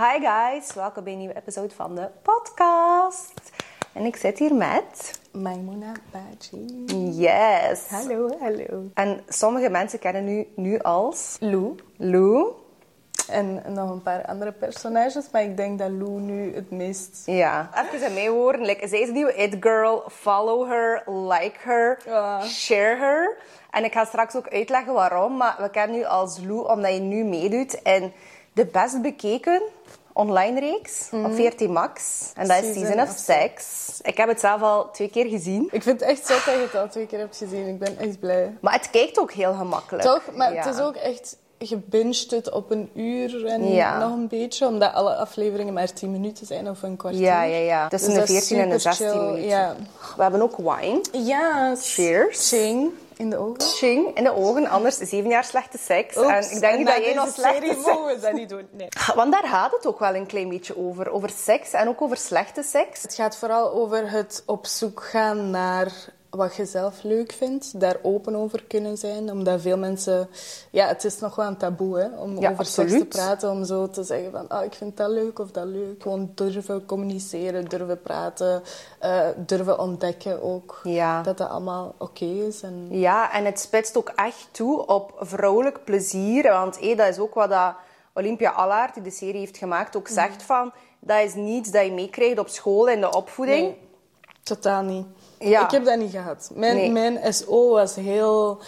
Hi guys, welkom bij een nieuwe episode van de podcast. En ik zit hier met... Maimouna Baji. Yes. Hallo, hallo. En sommige mensen kennen u nu als Lou. Lou. En nog een paar andere personages, maar ik denk dat Lou nu het meest... Ja. Even mijn woorden, like, zij is een nieuwe it girl. Follow her, like her, Ja. share her. En ik ga straks ook uitleggen waarom, maar we kennen u als Lou omdat je nu meedoet in de best bekeken online reeks op 14 Max. En dat is Season Season of Sex. Ik heb het zelf al twee keer gezien. Ik vind het echt zot dat je het al twee keer hebt gezien. Ik ben echt blij. Maar het kijkt ook heel gemakkelijk. Toch? Maar Ja. het is ook echt... gebinged het op een uur en Ja. nog een beetje, omdat alle afleveringen maar 10 minuten zijn of een kwartier. Ja, ja, ja. Tussen Dus de dat is 14 en de super 16 chill, minuten. Ja. We hebben ook wine. ja. Cheers. Ching in de ogen. Ching in de ogen, anders zeven jaar slechte seks. Oeps, en ik denk dat jij nog slechte serie seks... mogen we dat niet doen. Nee. Want daar gaat het ook wel een klein beetje over. Over seks en ook over slechte seks. Het gaat vooral over het op zoek gaan naar wat je zelf leuk vindt. Daar open over kunnen zijn. Omdat veel mensen... Ja, het is nog wel een taboe hè, om Ja, over seks te praten. Om zo te zeggen van, ah, ik vind dat leuk of dat leuk. Gewoon durven communiceren, durven praten. eh, durven ontdekken ook. Ja. Dat dat allemaal oké is. En... Ja, en het spitst ook echt toe op vrouwelijk plezier. Want hé, dat is ook wat dat Olympia Allaert, die de serie heeft gemaakt, ook zegt van... Dat is niets dat je meekrijgt op school in de opvoeding. Nee, totaal niet. Ja. Ik heb dat niet gehad. Mijn, Nee. mijn SO was heel...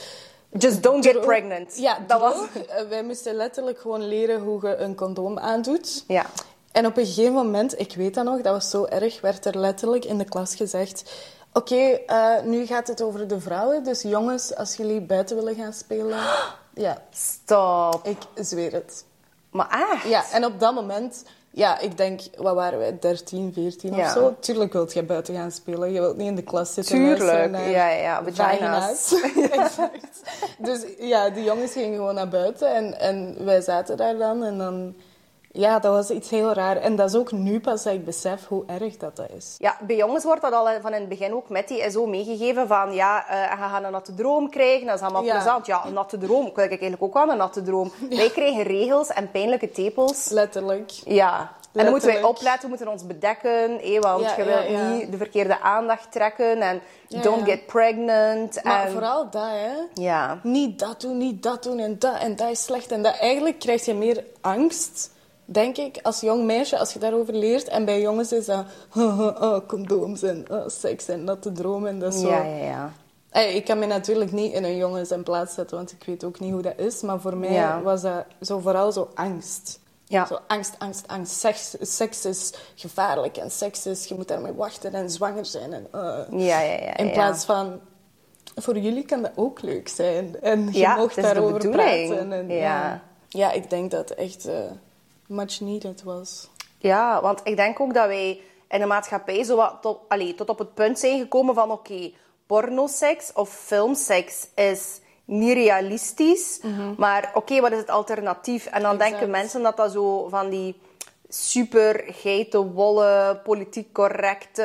Just don't get pregnant. Ja, dat was... Eh, Wij moesten letterlijk gewoon leren hoe je een condoom aandoet. Ja. En op een gegeven moment, ik weet dat nog, dat was zo erg, werd er letterlijk in de klas gezegd... Oké, eh, nu gaat het over de vrouwen. Dus jongens, als jullie buiten willen gaan spelen... Ja, Stop. ik zweer het. Maar echt? Ja, en op dat moment... Ja, ik denk, wat waren wij, 13, 14 Ja. of zo? Tuurlijk wilt je buiten gaan spelen. Je wilt niet in de klas zitten en Tuurlijk. naar Ja, ja, ja. Vagina's. exact. Dus ja, die jongens gingen gewoon naar buiten en, en wij zaten daar dan. En dan, ja, dat was iets heel raar. En dat is ook nu pas dat ik besef hoe erg dat, dat is. Ja, bij jongens wordt dat al van in het begin ook met die zo meegegeven van ja, eh je gaat een natte droom krijgen, dat is allemaal Ja. plezant. Ja, een natte droom, ik wil eigenlijk ook wel een natte droom. Wij krijgen regels en pijnlijke tepels. Letterlijk. Ja. En dan moeten wij opletten, we moeten ons bedekken, hé, want Ja, je wilt niet de verkeerde aandacht trekken en don't get pregnant. Maar en, vooral dat, hè. Ja. Niet dat doen, niet dat doen en dat en dat is slecht. En dat eigenlijk krijg je meer angst, denk ik, als jong meisje, als je daarover leert. En bij jongens is dat oh, condooms en oh, seks en natte dromen en dat zo. Ja, ja, ja. Ey, ik kan me natuurlijk niet in een jongen zijn plaats zetten, want ik weet ook niet hoe dat is. Maar voor mij Ja. was dat zo vooral zo angst. Ja. Zo angst, angst, angst. Seks, seks is gevaarlijk en seks is, je moet daarmee wachten en zwanger zijn. En, eh. Ja, ja, ja. In plaats van, voor jullie kan dat ook leuk zijn. En je de daarover praten. En, Ja. ja. ik denk dat echt eh, much needed was. Ja, want ik denk ook dat wij in de maatschappij zo wat tot, tot op het punt zijn gekomen van oké, pornoseks of filmseks is niet realistisch, maar oké, wat is het alternatief? En dan Exact. denken mensen dat dat zo van die super geitenwolle, politiek correcte,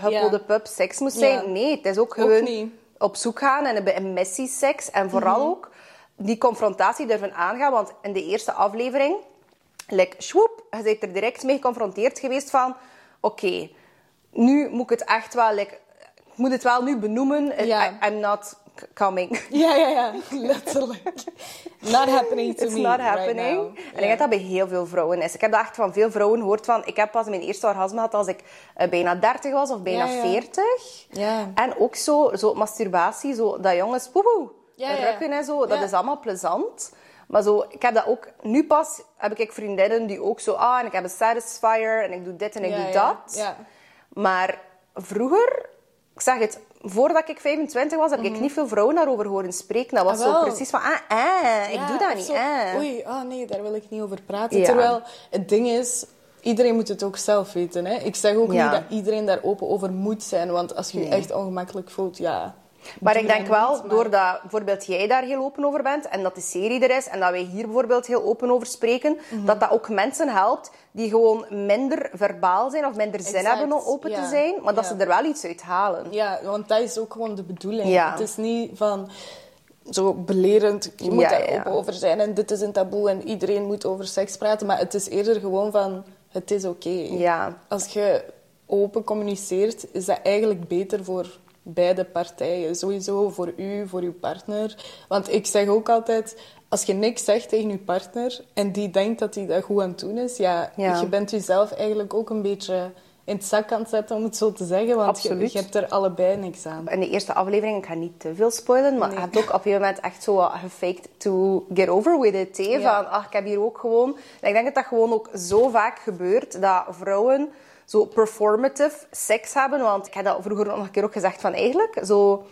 huppelde pup seks moet zijn. Nee, het is ook gewoon op zoek gaan en een, een messy-seks. En vooral Mhm. ook die confrontatie durven aangaan. Want in de eerste aflevering, like, swoep, je bent er direct mee geconfronteerd geweest van... Oké, nu moet ik het echt wel... Like, ik moet het wel nu benoemen. Ja. I- I'm not coming. Ja, ja, ja. Letterlijk. Not happening to It's me not right happening. now. En ik denk dat dat bij heel veel vrouwen is. Ik heb dat echt van veel vrouwen gehoord van... Ik heb pas mijn eerste orgasme gehad als ik eh, bijna 30 was of bijna Ja, ja. 40. Ja. En ook zo, zo masturbatie, zo, dat jongens woehoe, Ja, rukken en zo, dat is allemaal plezant. Maar zo, ik heb dat ook... Nu pas heb ik vriendinnen die ook zo... Ah, en ik heb een satisfier en ik doe dit en ik Ja, doe ja. dat. Ja. Maar vroeger... Ik zeg het, voordat ik 25 was, heb ik niet veel vrouwen daarover horen spreken. Dat was Mhm. Ah, zo precies van... Ah, eh, ik Ja, doe dat niet, zo, eh. Oei, oh nee, daar wil ik niet over praten. Ja. Terwijl het ding is, iedereen moet het ook zelf weten. Hè? Ik zeg ook Ja. niet dat iedereen daar open over moet zijn. Want als je je echt ongemakkelijk voelt, ja... Maar ik denk wel, maar- doordat bijvoorbeeld jij daar heel open over bent en dat de serie er is en dat wij hier bijvoorbeeld heel open over spreken, Mhm. dat dat ook mensen helpt die gewoon minder verbaal zijn of minder zin Exact, hebben om open te zijn, maar dat Ja. ze er wel iets uit halen. Ja, want dat is ook gewoon de bedoeling. Ja. Het is niet van... zo belerend. Je moet daar open over zijn en dit is een taboe en iedereen moet over seks praten. Maar het is eerder gewoon van, het is oké. Ja. Als je open communiceert, is dat eigenlijk beter voor beide partijen. Sowieso voor u, voor uw partner. Want ik zeg ook altijd, als je niks zegt tegen je partner en die denkt dat hij dat goed aan het doen is, ja, Ja. je bent jezelf eigenlijk ook een beetje in het zak aan het zetten, om het zo te zeggen. Want je, hebt er allebei niks aan. In de eerste aflevering, ik ga niet te veel spoilen, maar Nee. je hebt ook op een moment echt zo wat gefaked to get over with it. Ja. Van, ach, ik heb hier ook gewoon... Ik denk dat dat gewoon ook zo vaak gebeurt, dat vrouwen zo performative seks hebben. Want ik heb dat vroeger nog een keer ook gezegd van eigenlijk, zo...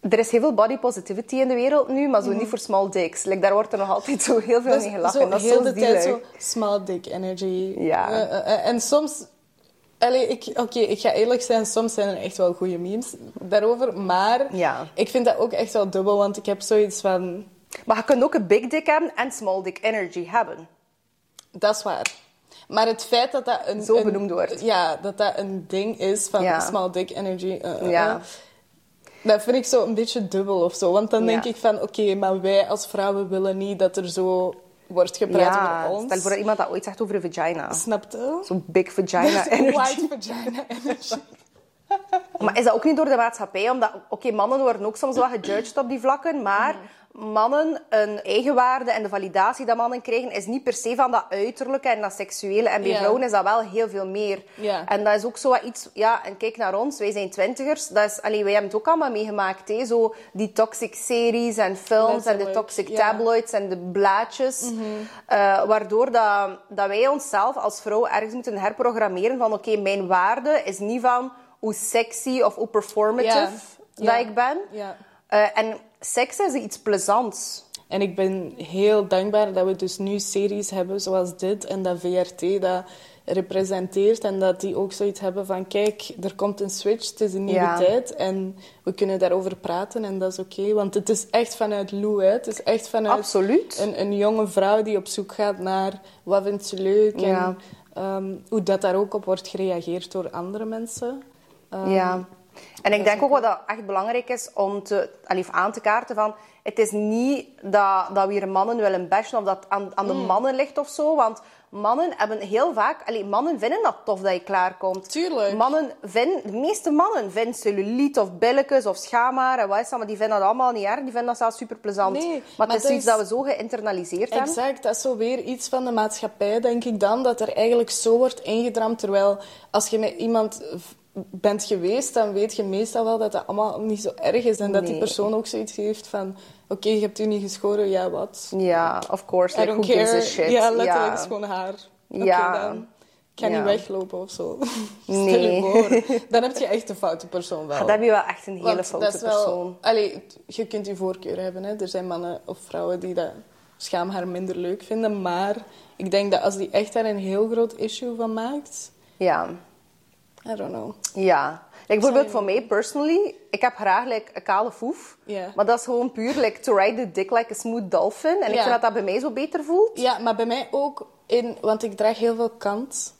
Er is heel veel body positivity in de wereld nu, maar zo niet voor small dicks. Like, daar wordt er nog altijd zo heel veel mee gelachen. zo dat is heel de tijd zo small dick energy. Ja. Eh, eh, eh, en soms... Oké, ik ga eerlijk zijn, soms zijn er echt wel goede memes daarover. Maar Ja. ik vind dat ook echt wel dubbel, want ik heb zoiets van... Maar je kunt ook een big dick hebben en small dick energy hebben. Dat is waar. Maar het feit dat dat een... Zo benoemd wordt. Ja, dat dat een ding is van Ja. small dick energy. eh, eh, Ja. Dat vind ik zo een beetje dubbel of zo. Want dan Ja. denk ik van, oké, maar wij als vrouwen willen niet dat er zo wordt gepraat Ja, over ons. stel voor dat iemand dat ooit zegt over een vagina. Snap je? Zo'n big vagina energy. White vagina energy. Maar is dat ook niet door de maatschappij? Omdat, oké, mannen worden ook soms wel gejudged op die vlakken, maar mannen, een eigenwaarde en de validatie dat mannen krijgen, is niet per se van dat uiterlijke en dat seksuele. En bij vrouwen is dat wel heel veel meer. En dat is ook zo wat iets... Ja, en kijk naar ons, wij zijn twintigers. Dat is, allee, wij hebben het ook allemaal meegemaakt. Hè? Zo die toxic series en films en de toxic. Mhm. tabloids en de blaadjes. Eh, waardoor dat, dat wij onszelf als vrouw ergens moeten herprogrammeren van oké, mijn waarde is niet van hoe sexy of hoe performative dat ik ben. Ja. Eh, en seks is iets plezants. En ik ben heel dankbaar dat we dus nu series hebben zoals dit en dat VRT dat representeert en dat die ook zoiets hebben van kijk, er komt een switch, het is een nieuwe Ja. tijd en we kunnen daarover praten en dat is oké. Want het is echt vanuit Lou, hè. het is echt vanuit Absoluut. een, een jonge vrouw die op zoek gaat naar wat vindt ze leuk Ja. en ehm, hoe dat daar ook op wordt gereageerd door andere mensen. Ehm, ja. En ik denk ook wat dat echt belangrijk is om te, aan te kaarten van... Het is niet dat, dat we hier mannen willen bashen of dat aan, aan de Mm. mannen ligt of zo. Want mannen hebben heel vaak... Allee, mannen vinden dat tof dat je klaarkomt. Tuurlijk. Mannen vinden, de meeste mannen vinden cellulite of billetjes of schaamhaar en wat is dat, maar die vinden dat allemaal niet erg. Die vinden dat zelfs super plezant. Nee, maar maar het is iets dat we zo geïnternaliseerd hebben. Exact, dat is zo weer iets van de maatschappij, denk ik dan, dat er eigenlijk zo wordt ingedramd. Terwijl als je met iemand bent geweest, dan weet je meestal wel dat dat allemaal niet zo erg is. En dat die persoon ook zoiets heeft van, oké, je hebt u niet geschoren, ja, wat? Ja, of course. I Like, don't who gives care. a shit? Ja, letterlijk, is gewoon haar. Ja. dan. Ik ga Ja. niet weglopen of zo. Nee. voor. Dan heb je echt een foute persoon wel. Dan heb je wel echt een hele Want foute dat is wel, persoon. Allee, je kunt je voorkeur hebben. Hè. Er zijn mannen of vrouwen die dat schaamhaar minder leuk vinden. Maar ik denk dat als die echt daar een heel groot issue van maakt... Ja. I don't know. Ja. Like, bijvoorbeeld voor mij, personally, ik heb graag like, een kale foef. Ja. Maar dat is gewoon puur like, to ride the dick like a smooth dolphin. En ik vind dat dat bij mij zo beter voelt. Ja, maar bij mij ook... In, want ik draag heel veel kant.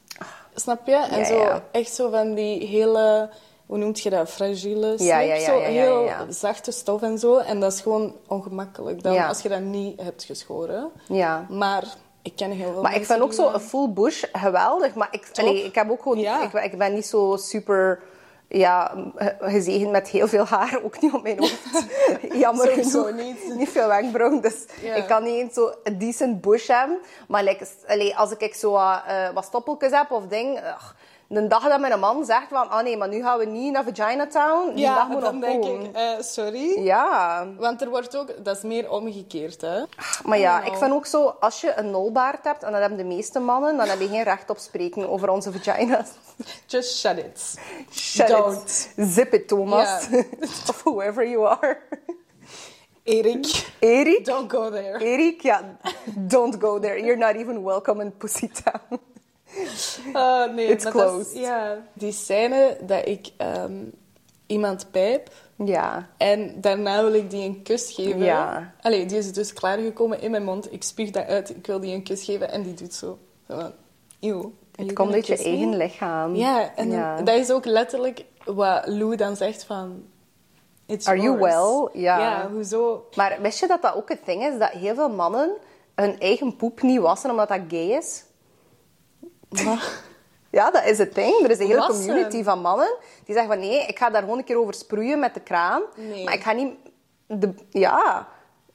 Snap je? En Ja, zo, ja. echt zo van die hele... Hoe noemt je dat? Fragiele slip. Ja, ja, ja, zo ja, ja, heel ja. zachte stof en zo. En dat is gewoon ongemakkelijk dan Ja. als je dat niet hebt geschoren. Ja. Maar ik ken heel veel Maar ik vind ook zo een full bush geweldig. Maar ik, allee, ik heb ook gewoon... Ja. Ik, ben- ik ben niet zo super... Ja, gezegend met heel veel haar, ook niet op mijn hoofd. Jammer genoeg. niet. Niet veel wenkbrauwen, dus ik kan niet eens zo een decent bush hebben. Maar like, allee, als ik zo wat, eh, wat stoppeltjes heb of ding... de dag dat mijn man zegt van... Ah nee, maar nu gaan we niet naar Vagina Town. Die Ja, dag moet dan nog denk komen. ik, eh, sorry. Ja. Want er wordt ook, dat is meer omgekeerd, hè? Maar ja, ik vind ook zo... Als je een nolbaard hebt, en dat hebben de meeste mannen... Dan heb je geen recht op spreken over onze vagina's. Just shut it. Shut Don't. it. Zip it, Thomas. Of whoever you are. Erik, Erik? don't go there. Erik, ja. Don't go there. You're not even welcome in Pussy Ah, nee, It's maar dat is- ja, die scène dat ik ehm, iemand pijp Ja. en daarna wil ik die een kus geven. Ja. Allee, die is dus klaargekomen in mijn mond. Ik spuug dat uit, ik wil die een kus geven en die doet zo. eeuw. Het komt uit je eigen lichaam. Ja, en dan- dat is ook letterlijk wat Lou dan zegt van... It's Are you well? Ja. Ja, hoezo? Maar wist je dat dat ook het ding is? Dat heel veel mannen hun eigen poep niet wassen omdat dat gay is? Ja, dat is het ding. Er is een hele community van mannen die zeggen van nee, ik ga daar gewoon een keer over sproeien met de kraan. Nee. Maar ik ga niet... De, ja,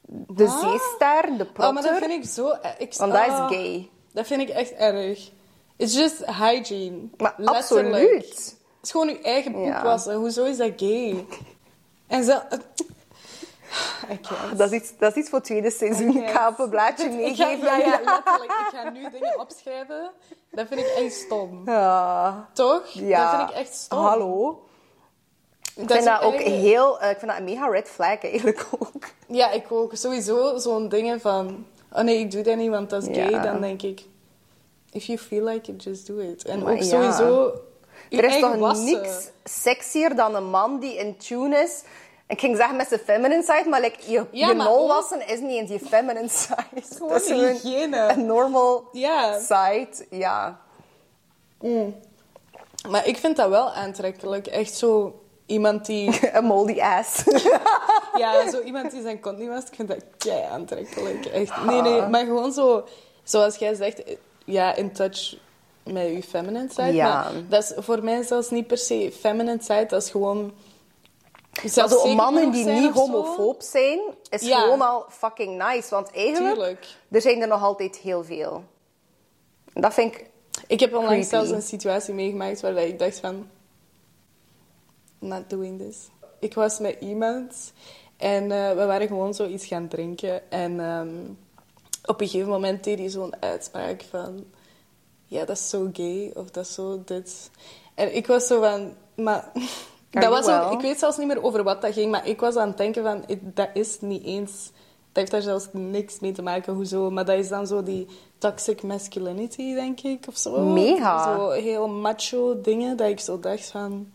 de Ah. zeester, de protter. Oh, maar dat vind ik zo... eh, Ik, Want dat is ah, gay. Dat vind ik echt erg. It's just hygiene. Maar Letterlijk. absoluut. Het is gewoon je eigen poep Ja. wassen. Hoezo is dat gay? En zo... Can't. Dat is, iets, dat is iets voor het tweede seizoen. Ik ga op een blaadje meegeven. ja, ja, letterlijk. Ik ga nu dingen opschrijven. Dat vind ik echt stom. Ja. Toch? Ja. Dat vind ik echt stom. Hallo. Ik Dat vind dat ook heel... eh, ik vind dat een mega red flag eigenlijk ook. Ja, ik ook. Sowieso zo'n dingen van... Oh nee, ik doe dat niet, want dat is gay. Ja. Dan denk ik... If you feel like it, just do it. En Maar ook ja. sowieso... Er is toch wassen. niks sexier dan een man die in tune is. Ik ging zeggen met zijn feminine side, maar like, je, Ja, je nol wassen is niet eens je feminine side. Gewoon Dat is hygiëne. Een normal Ja. side, ja. Maar ik vind dat wel aantrekkelijk. Echt zo iemand die... Een moldy ass. Ja, zo iemand die zijn kont niet wast. Ik vind dat kei aantrekkelijk. Echt. Nee, nee. Maar gewoon zo... Zoals jij zegt, ja, in touch met je feminine side. Ja. Maar dat is voor mij zelfs niet per se feminine side. Dat is gewoon... Zo zelfzeker mannen die niet homofoob zijn, is Ja. gewoon al fucking nice. Want eigenlijk, Tuurlijk. er zijn er nog altijd heel veel. Dat vind ik... Ik heb onlangs zelfs een situatie meegemaakt waarbij ik dacht van... Not doing this. Ik was met iemand en eh, we waren gewoon zoiets gaan drinken. En ehm, op een gegeven moment deed hij zo'n uitspraak van... Ja, dat is zo gay of dat is zo dit. En ik was zo van... Maar... Dat was ook, ik weet zelfs niet meer over wat dat ging, maar ik was aan het denken van... Dat is niet eens... Dat heeft daar zelfs niks mee te maken, hoezo. Maar dat is dan zo die toxic masculinity, denk ik, of zo. Mega. Zo heel macho dingen, dat ik zo dacht van...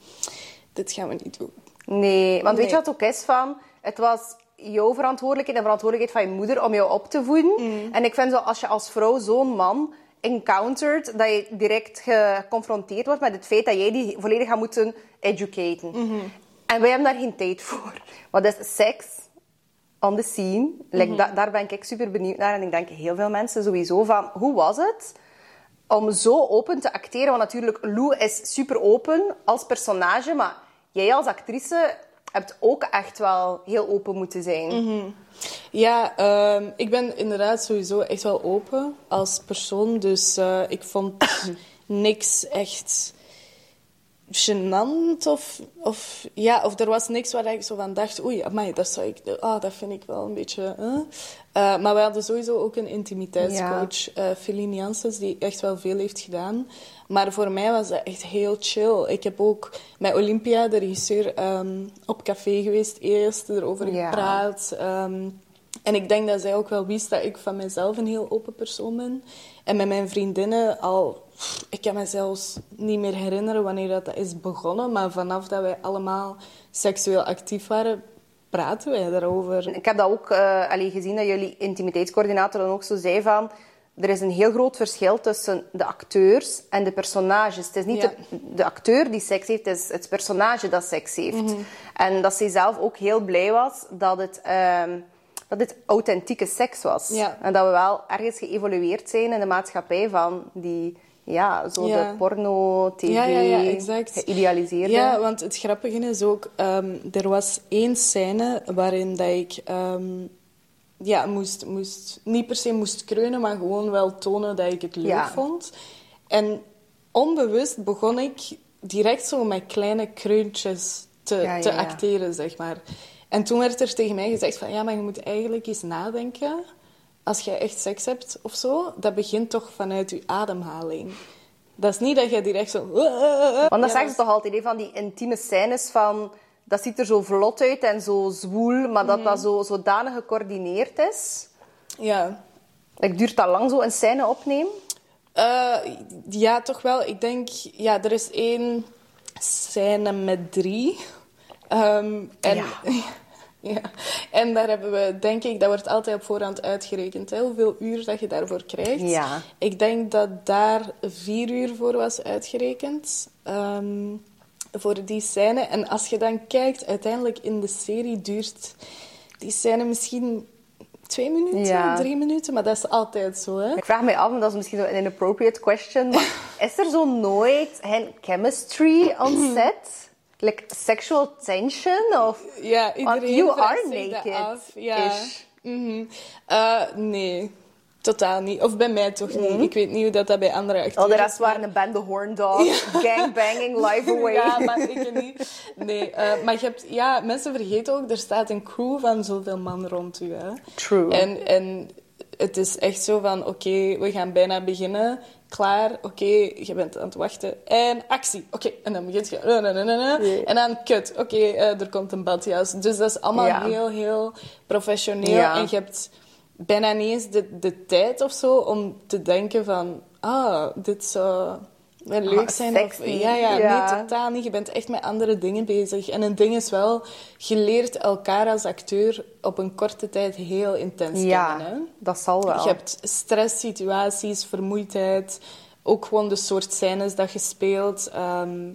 Dit gaan we niet doen. Nee, want weet je wat het ook is van? Het was jouw verantwoordelijkheid en de verantwoordelijkheid van je moeder om jou op te voeden. Mm. En ik vind zo, als je als vrouw zo'n man encountert, dat je direct geconfronteerd wordt met het feit dat jij die volledig gaat moeten educaten. Mm-hmm. En wij hebben daar geen tijd voor. Wat is seks on the scene? Like, da- daar ben ik super benieuwd naar. En ik denk heel veel mensen sowieso van, hoe was het? om zo open te acteren. Want natuurlijk, Lou is super open als personage, maar jij als actrice hebt ook echt wel heel open moeten zijn. Ja, ehm, ik ben inderdaad sowieso echt wel open als persoon. Dus eh, ik vond niks echt gênant. Of, of, ja, of er was niks waar ik zo van dacht... Oei, amai, dat, zou ik, ah, dat vind ik wel een beetje... eh. Eh, maar we hadden sowieso ook een intimiteitscoach, eh Feline Janssens, die echt wel veel heeft gedaan. Maar voor mij was dat echt heel chill. Ik heb ook met Olympia, de regisseur, ehm, op café geweest eerst, erover Ja. gepraat. Ehm, en ik denk dat zij ook wel wist dat ik van mezelf een heel open persoon ben. En met mijn vriendinnen al... Ik kan me zelfs niet meer herinneren wanneer dat is begonnen. Maar vanaf dat wij allemaal seksueel actief waren, praten wij daarover. Ik heb dat ook allee, gezien dat jullie intimiteitscoördinator dan ook zo zei van... Er is een heel groot verschil tussen de acteurs en de personages. Het is niet Ja. de, de acteur die seks heeft, het is het personage dat seks heeft. Mhm. En dat zij zelf ook heel blij was dat het, ehm, dat het authentieke seks was. Ja. En dat we wel ergens geëvolueerd zijn in de maatschappij van die... Ja, zo Ja. de porno, tv, Ja, ja, ja, exact. geïdealiseerde. Ja, want het grappige is ook, ehm, er was één scène waarin dat ik ehm, ja, moest, moest, niet per se moest kreunen, maar gewoon wel tonen dat ik het leuk vond. En onbewust begon ik direct zo met kleine kreuntjes te, te acteren, zeg maar. En toen werd er tegen mij gezegd van, ja, maar je moet eigenlijk eens nadenken. Als je echt seks hebt of zo, dat begint toch vanuit je ademhaling. Dat is niet dat je direct zo... Want dat Ja, zeggen ze toch altijd, hè, van die intieme scènes van... Dat ziet er zo vlot uit en zo zwoel, maar dat dat zo zodanig gecoördineerd is. Ja. Like, duurt dat lang zo een scène opnemen? Eh, ja, toch wel. Ik denk, ja, er is één scène met drie. Ehm, en, Ja. ja. En daar hebben we, denk ik, dat wordt altijd op voorhand uitgerekend, hè, hoeveel uur dat je daarvoor krijgt. Ja. Ik denk dat daar vier uur voor was uitgerekend. Ehm, voor die scène. En als je dan kijkt, uiteindelijk in de serie duurt die scène misschien twee minuten, Ja. drie minuten. Maar dat is altijd zo, hè? Ik vraag me af, en dat is misschien een inappropriate question, maar is er zo nooit geen chemistry on set? Like sexual tension? Of... Ja, iedereen you are naked. af. Ja. Ish. Mhm. Eh, nee, totaal niet. Of bij mij toch Mhm. niet. Ik weet niet hoe dat, dat bij andere acteurs Al de rest waren een band of horn dogs, gangbanging, live away. Ja, maar ik niet. Nee, eh, maar je hebt... Ja, mensen vergeten ook, er staat een crew van zoveel man rond u, hè. True. En, en het is echt zo van, oké, we gaan bijna beginnen. Klaar, oké, je bent aan het wachten. En actie. Oké, en dan begint je... En dan kut. Oké, eh, er komt een badjas. Dus dat is allemaal Ja. heel, heel professioneel. Ja. En je hebt bijna niet eens de, de tijd of zo om te denken van... Ah, dit zou leuk Ah, zijn. sexy. Of, ja, ja, Ja. nee, totaal niet. Je bent echt met andere dingen bezig. En een ding is wel, je leert elkaar als acteur op een korte tijd heel intens Ja, kennen. Hè? dat zal wel. Je hebt stresssituaties, vermoeidheid, ook gewoon de soort scènes dat je speelt. Ehm,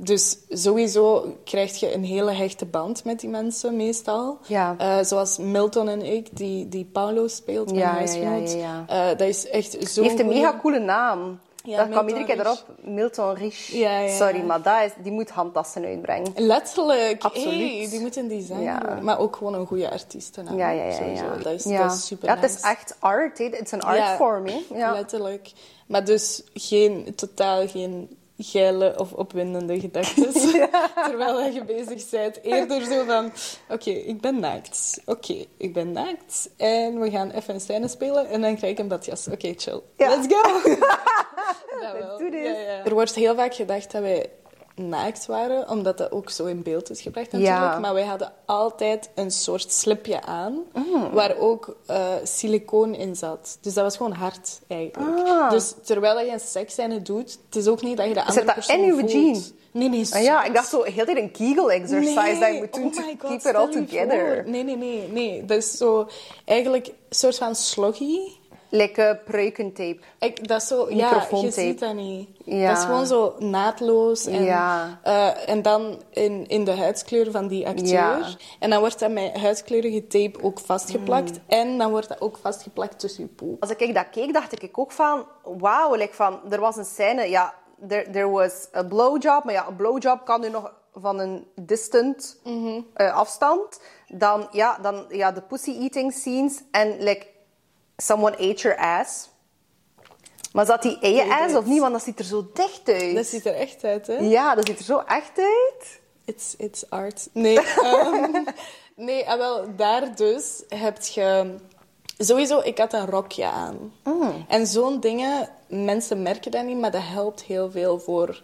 dus sowieso krijg je een hele hechte band met die mensen meestal. Ja. Eh, zoals Milton en ik, die, die Paulo speelt, mijn Ja, ja, huisgenoot. ja, ja, Eh, dat is echt zo Die heeft een mega coole naam. Ja, dat kwam iedere keer erop. Milton Rich. Ja, ja, Sorry, maar dat is, die moet handtassen uitbrengen. Letterlijk. Absoluut. Hey, die moet een design. Maar ook gewoon een goede artiest. hè. Ja, ja, ja. Sowieso. Dat, is, dat super Ja, het is nice. echt art. Het is een art Ja, form. hè. Ja. Letterlijk. Maar dus geen, totaal geen geile of opwindende gedachten. Terwijl je bezig bent. Eerder zo van... Oké, ik ben naakt. Oké, ik ben naakt. En we gaan even een scène spelen. En dan krijg ik een badjas. Oké, chill. Ja. Let's go! Dat wel. Let's do this. Ja, ja. Er wordt heel vaak gedacht dat wij naakt waren, omdat dat ook zo in beeld is gebracht natuurlijk. Ja. Maar wij hadden altijd een soort slipje aan, Mm. waar ook eh, silicoon in zat. Dus dat was gewoon hard, eigenlijk. Ah. Dus terwijl je een seksscène doet, het is ook niet dat je de andere Zit dat persoon in voelt. vagine? Nee, nee. Ah ja, ik dacht zo heel de tijd een Kegel exercise Nee, dat je moet doen oh to God, keep it all je together. Nee, nee, nee, nee. Dat is zo eigenlijk een soort van sloggy. Like uh, pruikentape. Ik, dat is zo, ja, je ziet dat niet. Ja. Dat is gewoon zo naadloos. En, Ja. eh, en dan in, in de huidskleur van die acteur. Ja. En dan wordt dat met huidskleurige tape ook vastgeplakt. Mm. En dan wordt dat ook vastgeplakt tussen je poep. Als ik dat keek, dacht ik ook van... Wauw, like van, er was een scène... Ja, there, there was a blowjob. Maar ja, een blowjob kan nu nog van een distant Mhm. eh, afstand. Dan, ja, dan ja, de pussy-eating scenes. En like, someone ate your ass. Maar zat die in je ass of niet? Want dat ziet er zo dicht uit. Dat ziet er echt uit, hè? Ja, dat ziet er zo echt uit. It's, it's art. Nee, ehm, nee ah, wel, daar dus heb je... Sowieso, ik had een rokje aan. En zo'n dingen, mensen merken dat niet, maar dat helpt heel veel voor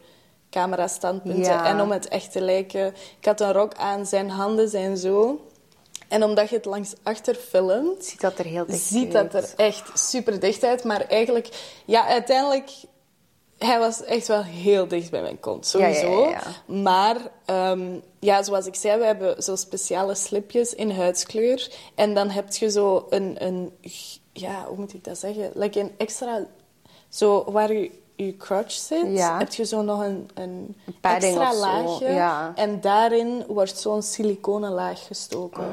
camerastandpunten. Ja. En om het echt te lijken. Ik had een rok aan, zijn handen zijn zo. En omdat je het langs achter filmt, Ziet dat er heel dicht ziet dat er echt super dicht uit. Maar eigenlijk, ja, uiteindelijk, hij was echt wel heel dicht bij mijn kont, ja, sowieso. ja, ja. Maar ehm, ja, zoals ik zei, we hebben zo speciale slipjes in huidskleur. En dan heb je zo een, een ja, hoe moet ik dat zeggen? Like een extra, zo waar je je crotch zit, Ja. heb je zo nog een, een extra laagje. ja. En daarin wordt zo'n siliconen laag gestoken.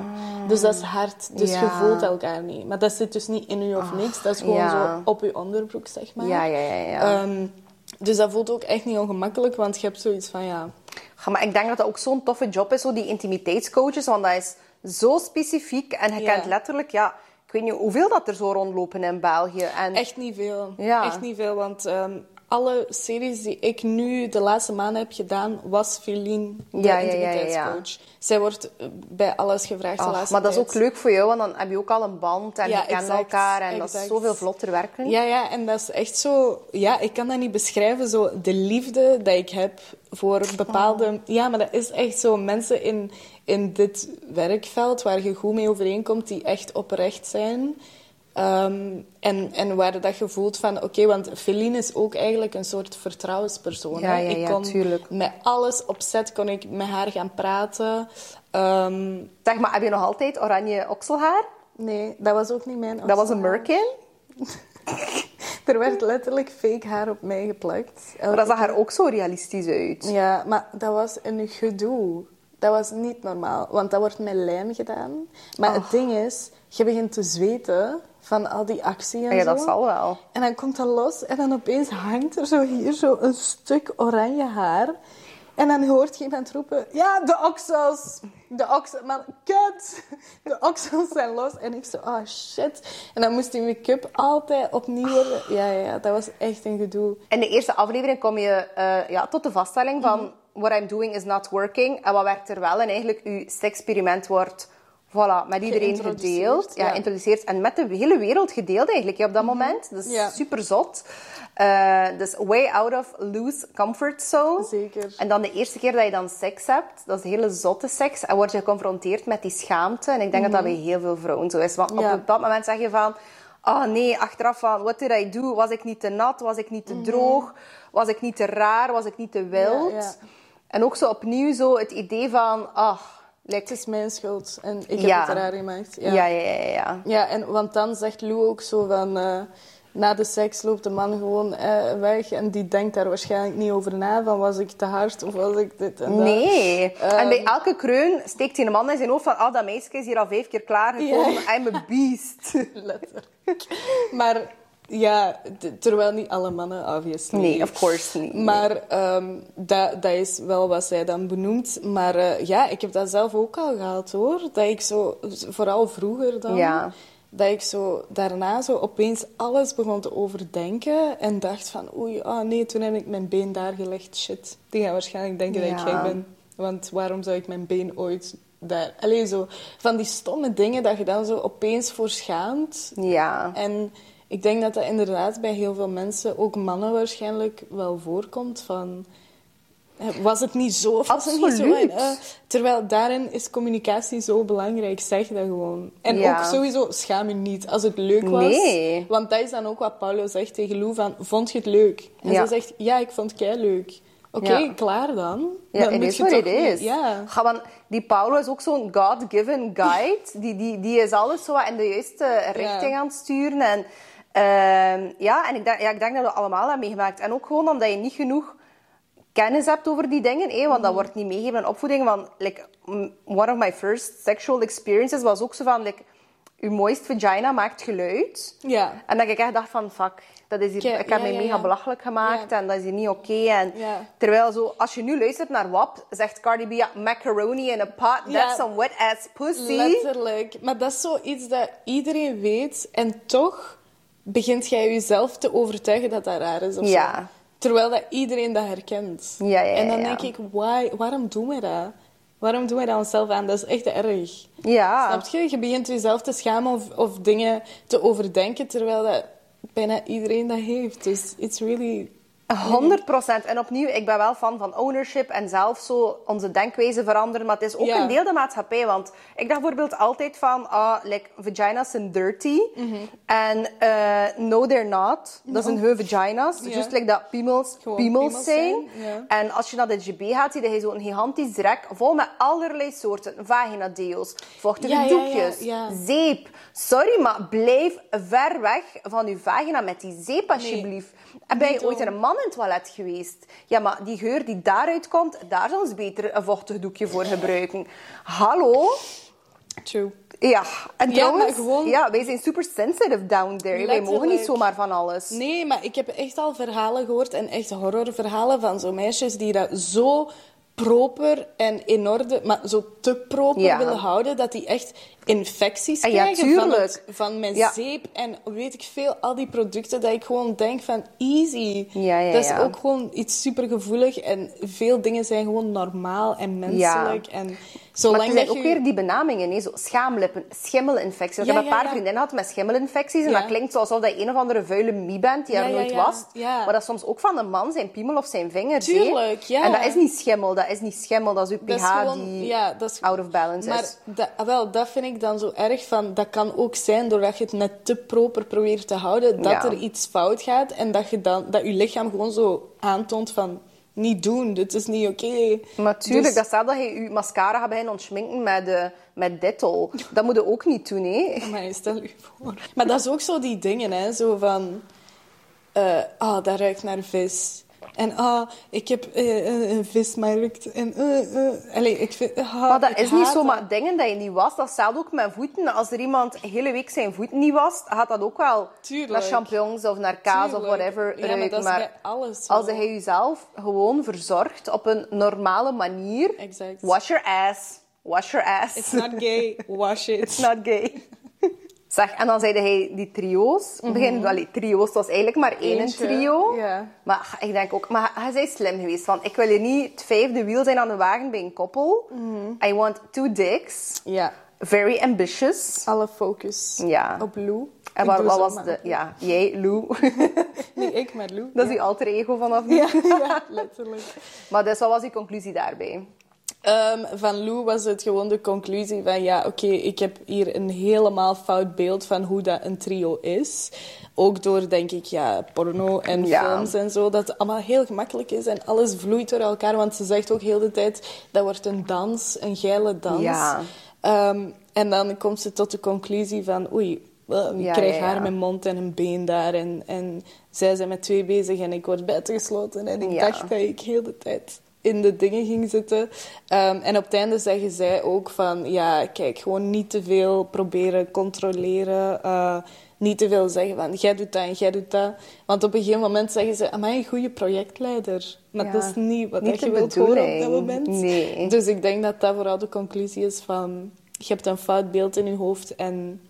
Dus dat is hard. Dus je Ah. Voelt elkaar niet. Maar dat zit dus niet in u of niks. Dat is gewoon zo op je onderbroek, zeg maar. Ja, ja, ja. Ehm, dus dat voelt ook echt niet ongemakkelijk, want je hebt zoiets van, ja... Maar ik denk dat dat ook zo'n toffe job is, zo die intimiteitscoaches, want dat is zo specifiek. En je kent letterlijk, ja, ik weet niet hoeveel dat er zo rondlopen in België. En Echt niet veel. Ja. Echt niet veel, want ehm, alle series die ik nu de laatste maanden heb gedaan, was Feline de Ja. Zij wordt eh, bij alles gevraagd de laatste maar dat is ook leuk voor jou, want dan heb je ook al een band en je kent elkaar. En dat is zoveel vlotter werken. Ja, ja, en dat is echt zo... Ja, ik kan dat niet beschrijven, zo de liefde dat ik heb voor bepaalde... Oh. Ja, maar dat is echt zo mensen in, in dit werkveld waar je goed mee overeenkomt, die echt oprecht zijn. Ehm, en, en waar dat je voelt van... Oké, want Feline is ook eigenlijk een soort vertrouwenspersoon. Ja, ja, ik kon met alles op set kon ik met haar gaan praten. Ehm, Zeg maar, heb je nog altijd oranje okselhaar? nee, dat was ook niet mijn Dat was een merkin. er werd letterlijk fake haar op mij geplakt. Maar dat zag er ook zo realistisch uit. Ja, maar dat was een gedoe. Dat was niet normaal, want dat wordt met lijm gedaan. Maar het ding is, je begint te zweten van al die actie en Ja, zo. dat zal wel. En dan komt dat los en dan opeens hangt er zo hier zo een stuk oranje haar. En dan hoort je iemand roepen, ja, de oksels. De oksels, maar kut. De oksels zijn los. En ik zo, oh shit. En dan moest die make-up altijd opnieuw worden. Ja, ja, ja, dat was echt een gedoe. In de eerste aflevering kom je eh, ja, tot de vaststelling van... Mhm. What I'm doing is not working. En wat werkt er wel? En eigenlijk, je experiment wordt voilà, met iedereen Geïntroduceerd, gedeeld. Ja, introduceerd. En met de hele wereld gedeeld eigenlijk op dat moment. Dat is Mhm. Ja. super zot. Eh, dus way out of loose comfort zone. Zeker. En dan de eerste keer dat je dan seks hebt, dat is hele zotte seks. En word je geconfronteerd met die schaamte. En ik denk dat dat bij heel veel vrouwen zo is. Want op Mhm. Een bepaald moment zeg je van... Oh nee, achteraf van, what did I do? Was ik niet te nat? Was ik niet te droog? Was ik niet te raar? Was ik niet te wild? Mhm. Ja. En ook zo opnieuw zo het idee van... Ah, like, is mijn schuld en ik Ja. heb het raar gemaakt. ja, ja, ja, ja. ja. Ja, en, want dan zegt Lou ook zo van... eh, na de seks loopt de man gewoon eh, weg en die denkt daar waarschijnlijk niet over na. Van was ik te hard of was ik dit en dat. Nee. en Ehm. bij elke kreun steekt hij een man in zijn hoofd van... Ah, dat meisje is hier al vijf keer klaargekomen. Ja. I'm a beast. Letterlijk. Maar ja, terwijl niet alle mannen, obviously. Nee, of course niet. Maar ehm, dat, dat is wel wat zij dan benoemt. Maar eh, ja, ik heb dat zelf ook al gehad hoor. Dat ik zo, vooral vroeger dan, Ja. dat ik zo daarna zo opeens alles begon te overdenken. En dacht van, oei, oh nee, toen heb ik mijn been daar gelegd. Shit, die gaan waarschijnlijk denken dat ik gek ben. Want waarom zou ik mijn been ooit daar... Alleen zo, van die stomme dingen dat je dan zo opeens voor schaamt. Ja. En ik denk dat dat inderdaad bij heel veel mensen, ook mannen waarschijnlijk, wel voorkomt van... Was het niet zo of was het niet zo? En, eh, terwijl daarin is communicatie zo belangrijk, zeg dat gewoon. En Ja. ook sowieso, schaam je niet als het leuk was. Nee. Want dat is dan ook wat Paulo zegt tegen Lou van, vond je het leuk? En Ja. ze zegt, ja, ik vond het leuk. Oké, Ja. klaar dan. Ja, dan is wat het is. Ja. Ga, want die Paulo is ook zo'n God-given guide. Die, die, die is alles zo wat in de juiste richting aan het sturen. En, ehm, ja, en ik denk, ja, ik denk dat we dat allemaal hebben meegemaakt. En ook gewoon omdat je niet genoeg kennis hebt over die dingen. hè, want Mhm. dat wordt niet meegegeven in opvoeding. Want, like, one of my first sexual experiences was ook zo van... Like, uw mooist vagina maakt geluid. Ja. En dat ik echt dacht van, fuck, dat is hier, Kijk, ik heb ja, mij ja, mega ja. belachelijk gemaakt en dat is hier niet oké. En. Terwijl zo, als je nu luistert naar WAP, zegt Cardi B, macaroni in a pot, that's some wet ass pussy. Letterlijk. Maar dat is zoiets dat iedereen weet. En toch begint jij jezelf te overtuigen dat dat raar is. Of Ja. zo. Terwijl dat iedereen dat herkent. Ja, ja, en dan denk ik, why, waarom doen we dat? Waarom doen we dat onszelf aan? Dat is echt erg. Ja. Snap je? Je begint jezelf te schamen of, of dingen te overdenken, terwijl dat bijna iedereen dat heeft. Dus it's really... 100 procent. En opnieuw, ik ben wel fan van ownership en zelf zo onze denkwijze veranderen. Maar het is ook een deel de maatschappij. Want ik dacht bijvoorbeeld altijd van, ah, like, vagina's zijn dirty. Mhm. En eh, no, they're not. Dat zijn hun vagina's. Just like dat piemels, piemels zijn. En als je naar de GB gaat, zie je zo'n gigantisch rek vol met allerlei soorten vaginadeo's, vochtige Ja, ja, ja, doekjes, ja. zeep. Sorry, maar blijf ver weg van je vagina met die zeep, alsjeblieft. En ben je ooit in doen. een man in het toilet geweest? Ja, maar die geur die daaruit komt, daar zou ze beter een vochtig doekje voor gebruiken. Hallo? True. Ja, en Ja, trouwens, gewoon- ja, wij zijn super sensitive down there. Wij mogen niet zomaar van alles. Nee, maar ik heb echt al verhalen gehoord en echt horrorverhalen van zo meisjes die dat zo proper en in orde, maar zo te proper Ja. willen houden, dat die echt infecties Ah, ja, krijgen van, het, van mijn Ja. zeep en weet ik veel, al die producten, dat ik gewoon denk van easy. Ja, dat is ook gewoon iets supergevoelig en veel dingen zijn gewoon normaal en menselijk. En Maar er zijn dat ook je... weer die benamingen, hè? zo schaamlippen, schimmelinfecties. Ik Ja, heb een paar vriendinnen gehad met schimmelinfecties. En dat klinkt alsof je een of andere vuile mie bent die er nooit was. Maar dat is soms ook van een man, zijn piemel of zijn vingers. hè. Tuurlijk, ja. En dat is niet schimmel, dat is niet schimmel. Dat is uw Dat is pH gewoon- die dat is- out of balance Maar is. dat, ah, wel, dat vind ik dan zo erg van. Dat kan ook zijn doordat je het net te proper probeert te houden, dat er iets fout gaat en dat je dan dat je lichaam gewoon zo aantoont van niet doen, dit is niet oké. Maar tuurlijk, Dus- dat staat dat je je mascara gaat beginnen ontschminken met, uh, met Dettol. Dat moet je ook niet doen, hè? Maar stel je voor. Maar dat is ook zo die dingen, hè, zo van. eh, ah, dat ruikt naar vis. En ah, ik heb eh, een vismarkt. En, eh, eh. Allee, ik vind, ah, Maar dat is niet zomaar dingen dat je niet wast. Dat staat ook met voeten. Als er iemand een hele week zijn voeten niet wast, gaat dat ook wel Tuurlijk. naar champignons of naar kaas of whatever Ja, maar ruiken. alles als hij jezelf gewoon verzorgt op een normale manier, Exact. wash your ass. Wash your ass. It's not gay, wash it. It's not gay. Zeg, en dan zeide hij die trio's. Begin, allee, trio's, het was eigenlijk maar één. Eentje, trio. ja. Maar ik denk ook, maar hij is slim geweest. Van, ik wil hier niet het vijfde wiel zijn aan de wagen bij een koppel. Mhm. I want two dicks. Ja, Very ambitious. alle focus Ja. op Lou. En wat, wat was maar- de... Ja, jij, Lou. Nee, ik met Lou. Dat is ja. uw alter ego vanaf nu. Ja, ja, letterlijk. Maar dus, wat was die conclusie daarbij? Ehm, van Lou was het gewoon de conclusie van ja, oké, ik heb hier een helemaal fout beeld van hoe dat een trio is. Ook door, denk ik, ja, porno en Ja. films en zo, dat het allemaal heel gemakkelijk is en alles vloeit door elkaar. Want ze zegt ook heel de tijd, dat wordt een dans, een geile dans. Ja. Ehm, en dan komt ze tot de conclusie van oei, ik Ja, krijg ja, ja. haar mijn mond en een been daar. En, en zij zijn met twee bezig en ik word buitengesloten. En ik dacht dat ik heel de tijd in de dingen ging zitten. Ehm, en op het einde zeggen zij ook van... Ja, kijk, gewoon niet te veel proberen controleren. eh, niet te veel zeggen van, jij doet dat en jij doet dat. Want op een gegeven moment zeggen ze... Amai, een goede projectleider. Maar Ja. dat is niet wat Niet je wilt horen op dat moment. Nee. Dus ik denk dat dat vooral de conclusie is van... Je hebt een fout beeld in je hoofd en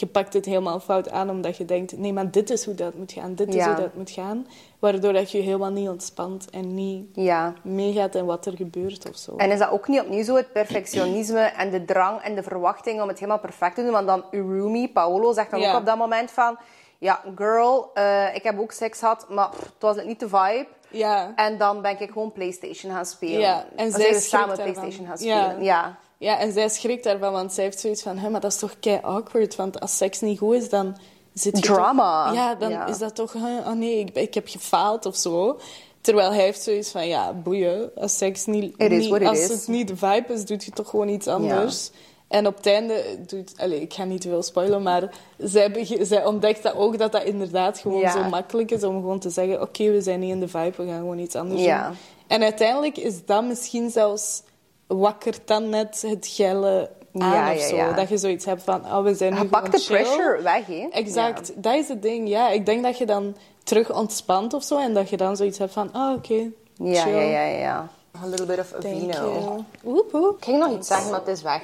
je pakt het helemaal fout aan omdat je denkt... Nee, maar dit is hoe dat moet gaan. Dit is hoe dat moet gaan. Waardoor dat je helemaal niet ontspant en niet Ja. meegaat in wat er gebeurt of zo. En is dat ook niet opnieuw zo het perfectionisme en de drang en de verwachting om het helemaal perfect te doen? Want dan uw roomie, Paolo, zegt dan Ja. ook op dat moment van... Ja, girl, eh, ik heb ook seks gehad, maar pff, het was niet de vibe. Ja. En dan ben ik gewoon Playstation gaan spelen. Ja, en zij samen daarvan. Playstation gaan spelen. Ja. ja, en zij schrikt daarvan, want zij heeft zoiets van... Hé, maar dat is toch kei awkward, want als seks niet goed is, dan zit je Drama. toch- ja, dan Ja. is dat toch... Oh nee, ik, ik heb gefaald of zo. Terwijl hij heeft zoiets van, ja, boeien. Als seks niet... Als is. het niet de vibe is, doet je toch gewoon iets anders. En op het einde doet... Allez, ik ga niet te veel spoilen, maar zij, zij ontdekt dat ook, dat dat inderdaad gewoon Ja. zo makkelijk is om gewoon te zeggen... Oké, we zijn niet in de vibe, we gaan gewoon iets anders Ja. doen. En uiteindelijk is dat misschien zelfs wakkert dan net het gelle aan Ja, of zo. ja. Dat je zoiets hebt van, oh, we zijn nu Je pakt de chill. pressure weg, hè. Exact, dat is het ding. Ja, ik denk dat je dan terug ontspant of zo en dat je dan zoiets hebt van, ah, oké, Ja, ja, ja, ja. A little bit of Thank vino. you. Woep, woep. Ik ging nog iets zeggen, maar het is weg.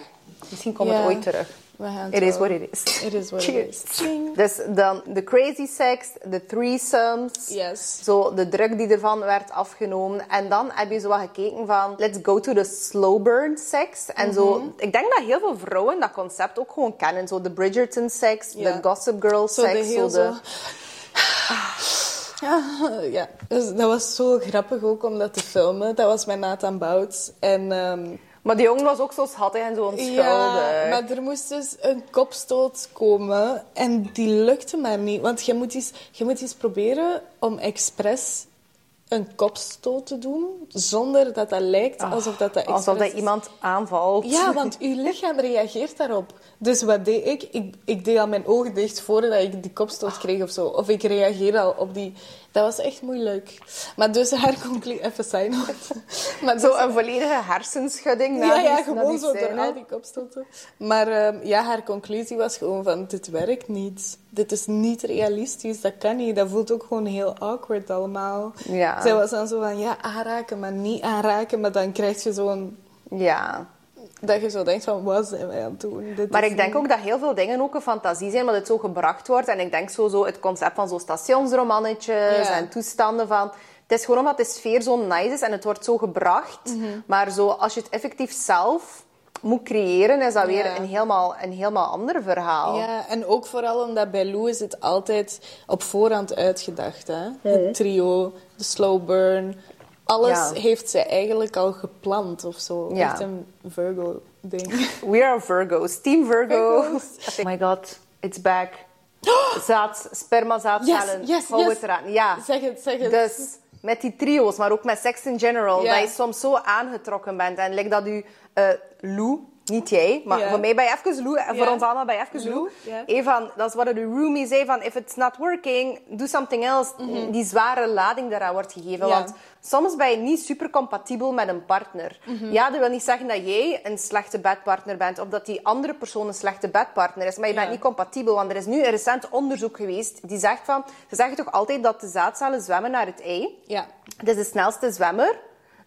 Misschien komt Ja. het ooit terug. We gaan It is what it is. It is what Cheers. it is. Ching. Dus dan de crazy sex, de threesomes. Yes. Zo de druk die ervan werd afgenomen. En dan heb je zo wat gekeken van... Let's go to the slow burn sex. En zo... Mhm. Ik denk dat heel veel vrouwen dat concept ook gewoon kennen. Zo de Bridgerton sex, Ja. de Gossip Girl sex. de heel zo de... zo... Ja, ja. Dus dat was zo grappig ook om dat te filmen. Dat was met Nathan Bouts. En... ehm, Maar die jongen was ook zo schattig en zo onschuldig. Ja, maar er moest dus een kopstoot komen en die lukte maar niet. Want je moet eens, je moet eens proberen om expres een kopstoot te doen, zonder dat dat lijkt alsof dat, dat expres Alsof dat iemand aanvalt. Ja, want uw lichaam reageert daarop. Dus wat deed ik? Ik, ik deed al mijn ogen dicht voordat ik die kopstoot kreeg of zo. Of ik reageerde al op die... Dat was echt moeilijk. Maar dus haar conclusie... Even sign Maar Zo dus- een volledige hersenschudding na ja, die, ja, gewoon zo door al die kopstoten. Maar ehm, ja, haar conclusie was gewoon van, dit werkt niet. Dit is niet realistisch, dat kan niet. Dat voelt ook gewoon heel awkward allemaal. Ja. Zij was dan zo van, ja, aanraken, maar niet aanraken. Maar dan krijg je zo'n... Ja. Dat je zo denkt van, wat zijn wij aan het doen? Dit Maar ik denk ook dat heel veel dingen ook een fantasie zijn, maar het zo gebracht wordt. En ik denk zo, zo het concept van zo stationsromannetjes Ja. en toestanden van... Het is gewoon omdat de sfeer zo nice is en het wordt zo gebracht. Mhm. Maar zo, als je het effectief zelf moet creëren, is dat weer Ja. een helemaal, een helemaal ander verhaal. Ja, en ook vooral omdat bij Lou is het altijd op voorhand uitgedacht. Hè? Het trio, de slow burn. Alles Ja. heeft zij eigenlijk al gepland of zo. Ja. Echt een Virgo-ding. We are Virgos. Team Virgo. Virgos. Oh my god, it's back. Zaad, spermazaadcellen. Yes, yes, Hou yes. het eraan. Ja. Zeg het, zeg het. Dus met die trio's, maar ook met seks in general, dat je soms zo aangetrokken bent. En like dat u eh, Lou niet jij, maar voor mij ben je even Lou en voor Ja. ons allemaal ben je even Lou. Dat is wat de roomie zei van, if it's not working, do something else. Die zware lading daaraan wordt gegeven. Mhm. Want soms ben je niet super compatibel met een partner. Mhm. Ja, dat wil niet zeggen dat jij een slechte bedpartner bent of dat die andere persoon een slechte bedpartner is, maar je bent niet compatibel. Want er is nu een recent onderzoek geweest die zegt van, ze zeggen toch altijd dat de zaadcellen zwemmen naar het ei. Ja. Het is de snelste zwemmer.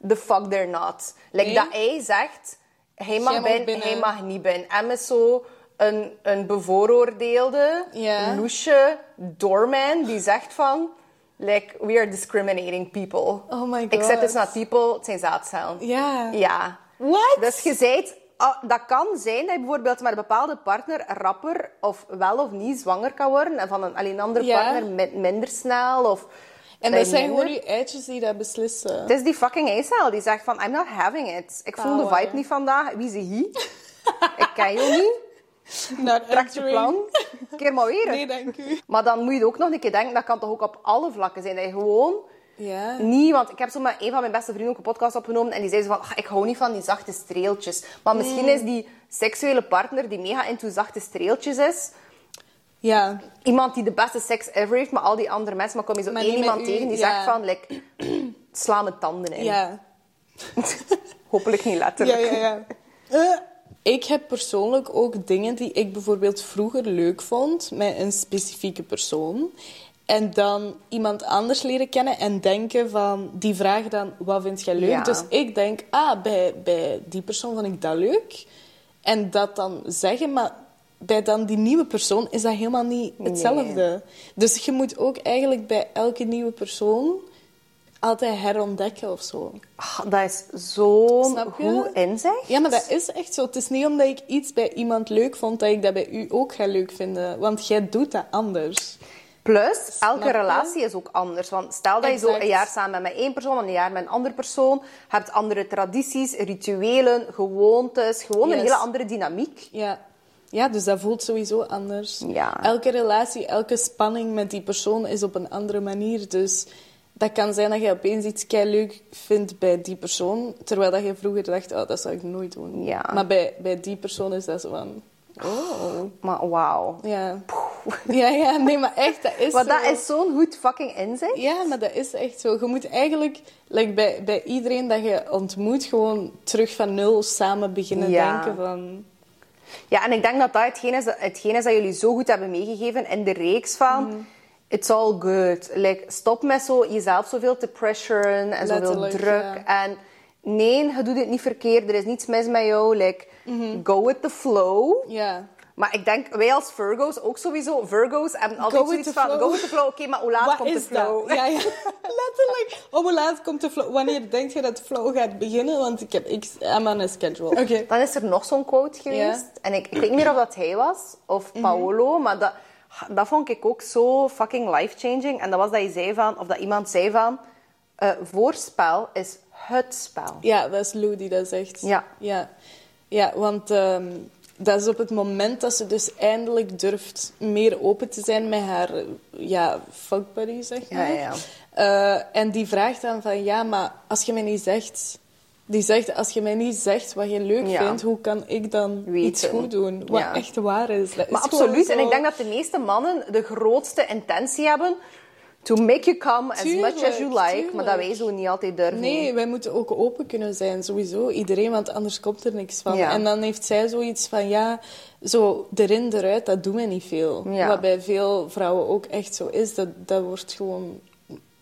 The fuck they're not. Like Nee? dat ei zegt, hij mag binnen, binnen. hij mag niet binnen. M is zo een, een bevooroordeelde, Ja. loesje doorman die zegt van... Like, we are discriminating people. Oh my God. dus naar people, het zijn zaadcellen. Ja. Ja. What? Dus je zei, dat kan zijn dat je bijvoorbeeld met een bepaalde partner rapper of wel of niet zwanger kan worden en van een, alleen een andere Ja. partner mi- minder snel of En dat zijn gewoon je eitjes die dat beslissen. Het is die fucking eicel die zegt van, I'm not having it. Ik voel de vibe niet vandaag. Wie is hij? ik ken je niet. Trek je plan. Keer maar weer. Nee, dank u. Maar dan moet je ook nog een keer denken, dat kan toch ook op alle vlakken zijn. Dat je gewoon Ja. niet... Want ik heb zo met een van mijn beste vrienden ook een podcast opgenomen en die zei zo van, "Ach, ik hou niet van die zachte streeltjes. Maar misschien is die seksuele partner die mega into zachte streeltjes is, Ja. iemand die de beste seks ever heeft, maar al die andere mensen, maar kom je zo Maar één iemand u, tegen die ja. zegt van, like, sla mijn tanden in. Ja. Hopelijk niet Ja, letterlijk. ja, ja. Eh, Ik heb persoonlijk ook dingen die ik bijvoorbeeld vroeger leuk vond met een specifieke persoon. En dan iemand anders leren kennen en denken van... Die vragen dan, wat vind jij leuk? Ja. Dus ik denk, ah, bij, bij die persoon vond ik dat leuk. En dat dan zeggen, maar bij dan die nieuwe persoon is dat helemaal niet hetzelfde. Dus je moet ook eigenlijk bij elke nieuwe persoon altijd herontdekken of zo. Ah, dat is zo'n goed inzicht. Ja, maar dat is echt zo. Het is niet omdat ik iets bij iemand leuk vond, dat ik dat bij u ook ga leuk vinden. Want jij doet dat anders. Plus, elke relatie is ook anders. Want stel dat je zo een jaar samen bent met één persoon en een jaar met een andere persoon, hebt andere tradities, rituelen, gewoontes, gewoon een hele andere dynamiek. Ja. Ja, dus dat voelt sowieso anders. Ja. Elke relatie, elke spanning met die persoon is op een andere manier. Dus dat kan zijn dat je opeens iets kei leuk vindt bij die persoon, terwijl dat je vroeger dacht, oh, dat zou ik nooit doen. Ja. Maar bij, bij die persoon is dat zo van, oh, Maar wauw. ja. Ja, ja, nee, maar echt, dat is Maar zo. dat is zo'n goed fucking inzicht. Ja, maar dat is echt zo. Je moet eigenlijk like, bij, bij iedereen dat je ontmoet gewoon terug van nul samen beginnen Ja. denken van... Ja, en ik denk dat dat hetgeen is, hetgeen is dat jullie zo goed hebben meegegeven in de reeks van... Mhm. It's all good. Like, stop met zo jezelf zoveel te pressuren en zoveel druk. ja. En nee, je doet het niet verkeerd. Er is niets mis met jou. Like, Mhm. go with the flow. Ja. Maar ik denk, wij als Virgo's ook sowieso. Virgo's hebben altijd Go with zoiets van, flow. go with the flow. Oké, maar hoe laat Wat komt de flow? dat? Ja, ja. Letterlijk. Om hoe laat komt de flow? Wanneer denk je dat de flow gaat beginnen? Want ik heb... Ik, I'm on a schedule. Oké. Dan is er nog zo'n quote geweest. En ik, ik weet niet meer of dat hij was of Mhm. Paolo, maar dat, dat vond ik ook zo fucking life-changing. En dat was dat je zei van, of dat iemand zei van, eh, voorspel is het spel. Ja, dat is Lou die dat zegt. Ja. Ja, ja want ehm, dat is op het moment dat ze dus eindelijk durft meer open te zijn met haar ja, fuck buddy, zeg maar. Ja, ja. Eh, en die vraagt dan van, ja, maar als je mij niet zegt... Die zegt, als je mij niet zegt wat je leuk Ja. vindt, hoe kan ik dan Weten. iets goed doen? Wat echt waar is. Dat Maar is absoluut. En ik denk dat de meeste mannen de grootste intentie hebben to make you come as much as you Tuurlijk, like. Maar dat wij zo niet altijd durven. Nee, wij moeten ook open kunnen zijn, sowieso. Iedereen, want anders komt er niks van. Ja. En dan heeft zij zoiets van, ja, zo erin, eruit, dat doen we niet veel. Ja. Wat bij veel vrouwen ook echt zo is. Dat, dat wordt gewoon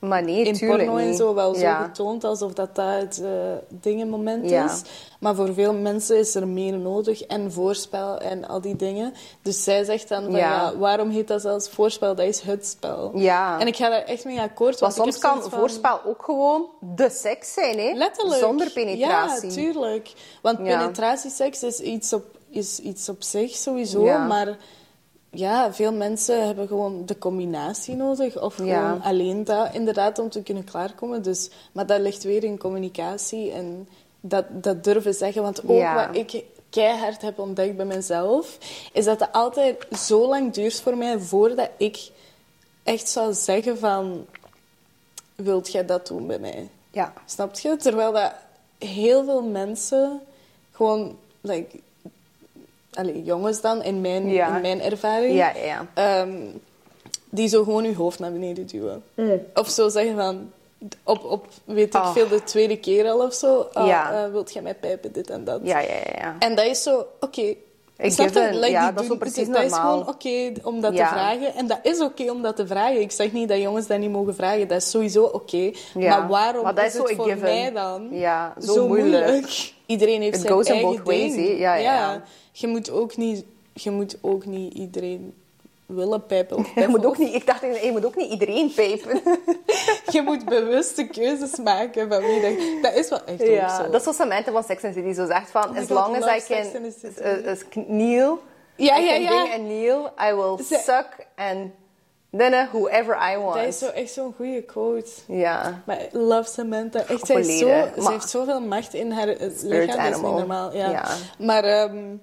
Maar nee, in porno en zo wel Ja. zo getoond, alsof dat dat het uh, dingenmoment Ja. is. Maar voor veel mensen is er meer nodig en voorspel en al die dingen. Dus zij zegt dan van, Ja. ja, waarom heet dat zelfs voorspel? Dat is het spel. Ja. En ik ga daar echt mee akkoord. Want soms kan van- voorspel ook gewoon de seks zijn, hè? Letterlijk. Zonder penetratie. Ja, tuurlijk. Want penetratieseks is iets op, is iets op zich sowieso. Maar ja, veel mensen hebben gewoon de combinatie nodig. Of Ja. gewoon alleen dat, inderdaad, om te kunnen klaarkomen. Dus, maar dat ligt weer in communicatie en dat, dat durven zeggen. Want ook Ja. wat ik keihard heb ontdekt bij mezelf, is dat het altijd zo lang duurt voor mij voordat ik echt zou zeggen van... Wilt jij dat doen bij mij? Ja. Snap je? Terwijl dat heel veel mensen gewoon like, allee, jongens dan, in mijn, Ja. in mijn ervaring, Ja, ja, ja. ehm, die zo gewoon je hoofd naar beneden duwen. Of zo zeggen van, op, op weet ik Ah. veel, de tweede keer al of zo, Ja. eh, wilt jij mij pijpen, dit en dat. Ja, ja, ja. ja. En dat is zo, oké. Ik Snap Like, ja, dat is precies dat is normaal. gewoon oké om dat Ja. te vragen. En dat is oké om dat te vragen. Ik zeg niet dat jongens dat niet mogen vragen. Dat is sowieso oké. Ja. Maar waarom Maar dat is is het voor given. mij dan Ja, zo moeilijk. Iedereen heeft It zijn eigen ways, ding. ja. Je, moet ook niet, je moet ook niet iedereen willen pijpen of Je moet ook niet, ik dacht, je moet ook niet iedereen pijpen. Je moet bewuste keuzes maken van wie dat... Dat is wel echt ook Ja, zo. dat is zoals Samantha van Sex and City zo zegt van, my as long as I can kneel, Ja, I ja, can ja. bring a kneel, I will suck and then whoever I want. Dat is zo, echt zo'n goede quote. Ja. Maar love Samantha. Echt, zij, zo, ze heeft zoveel macht in haar eh, Spirit lichaam. Dat is niet animal. normaal. Ja. Ja. Maar ehm,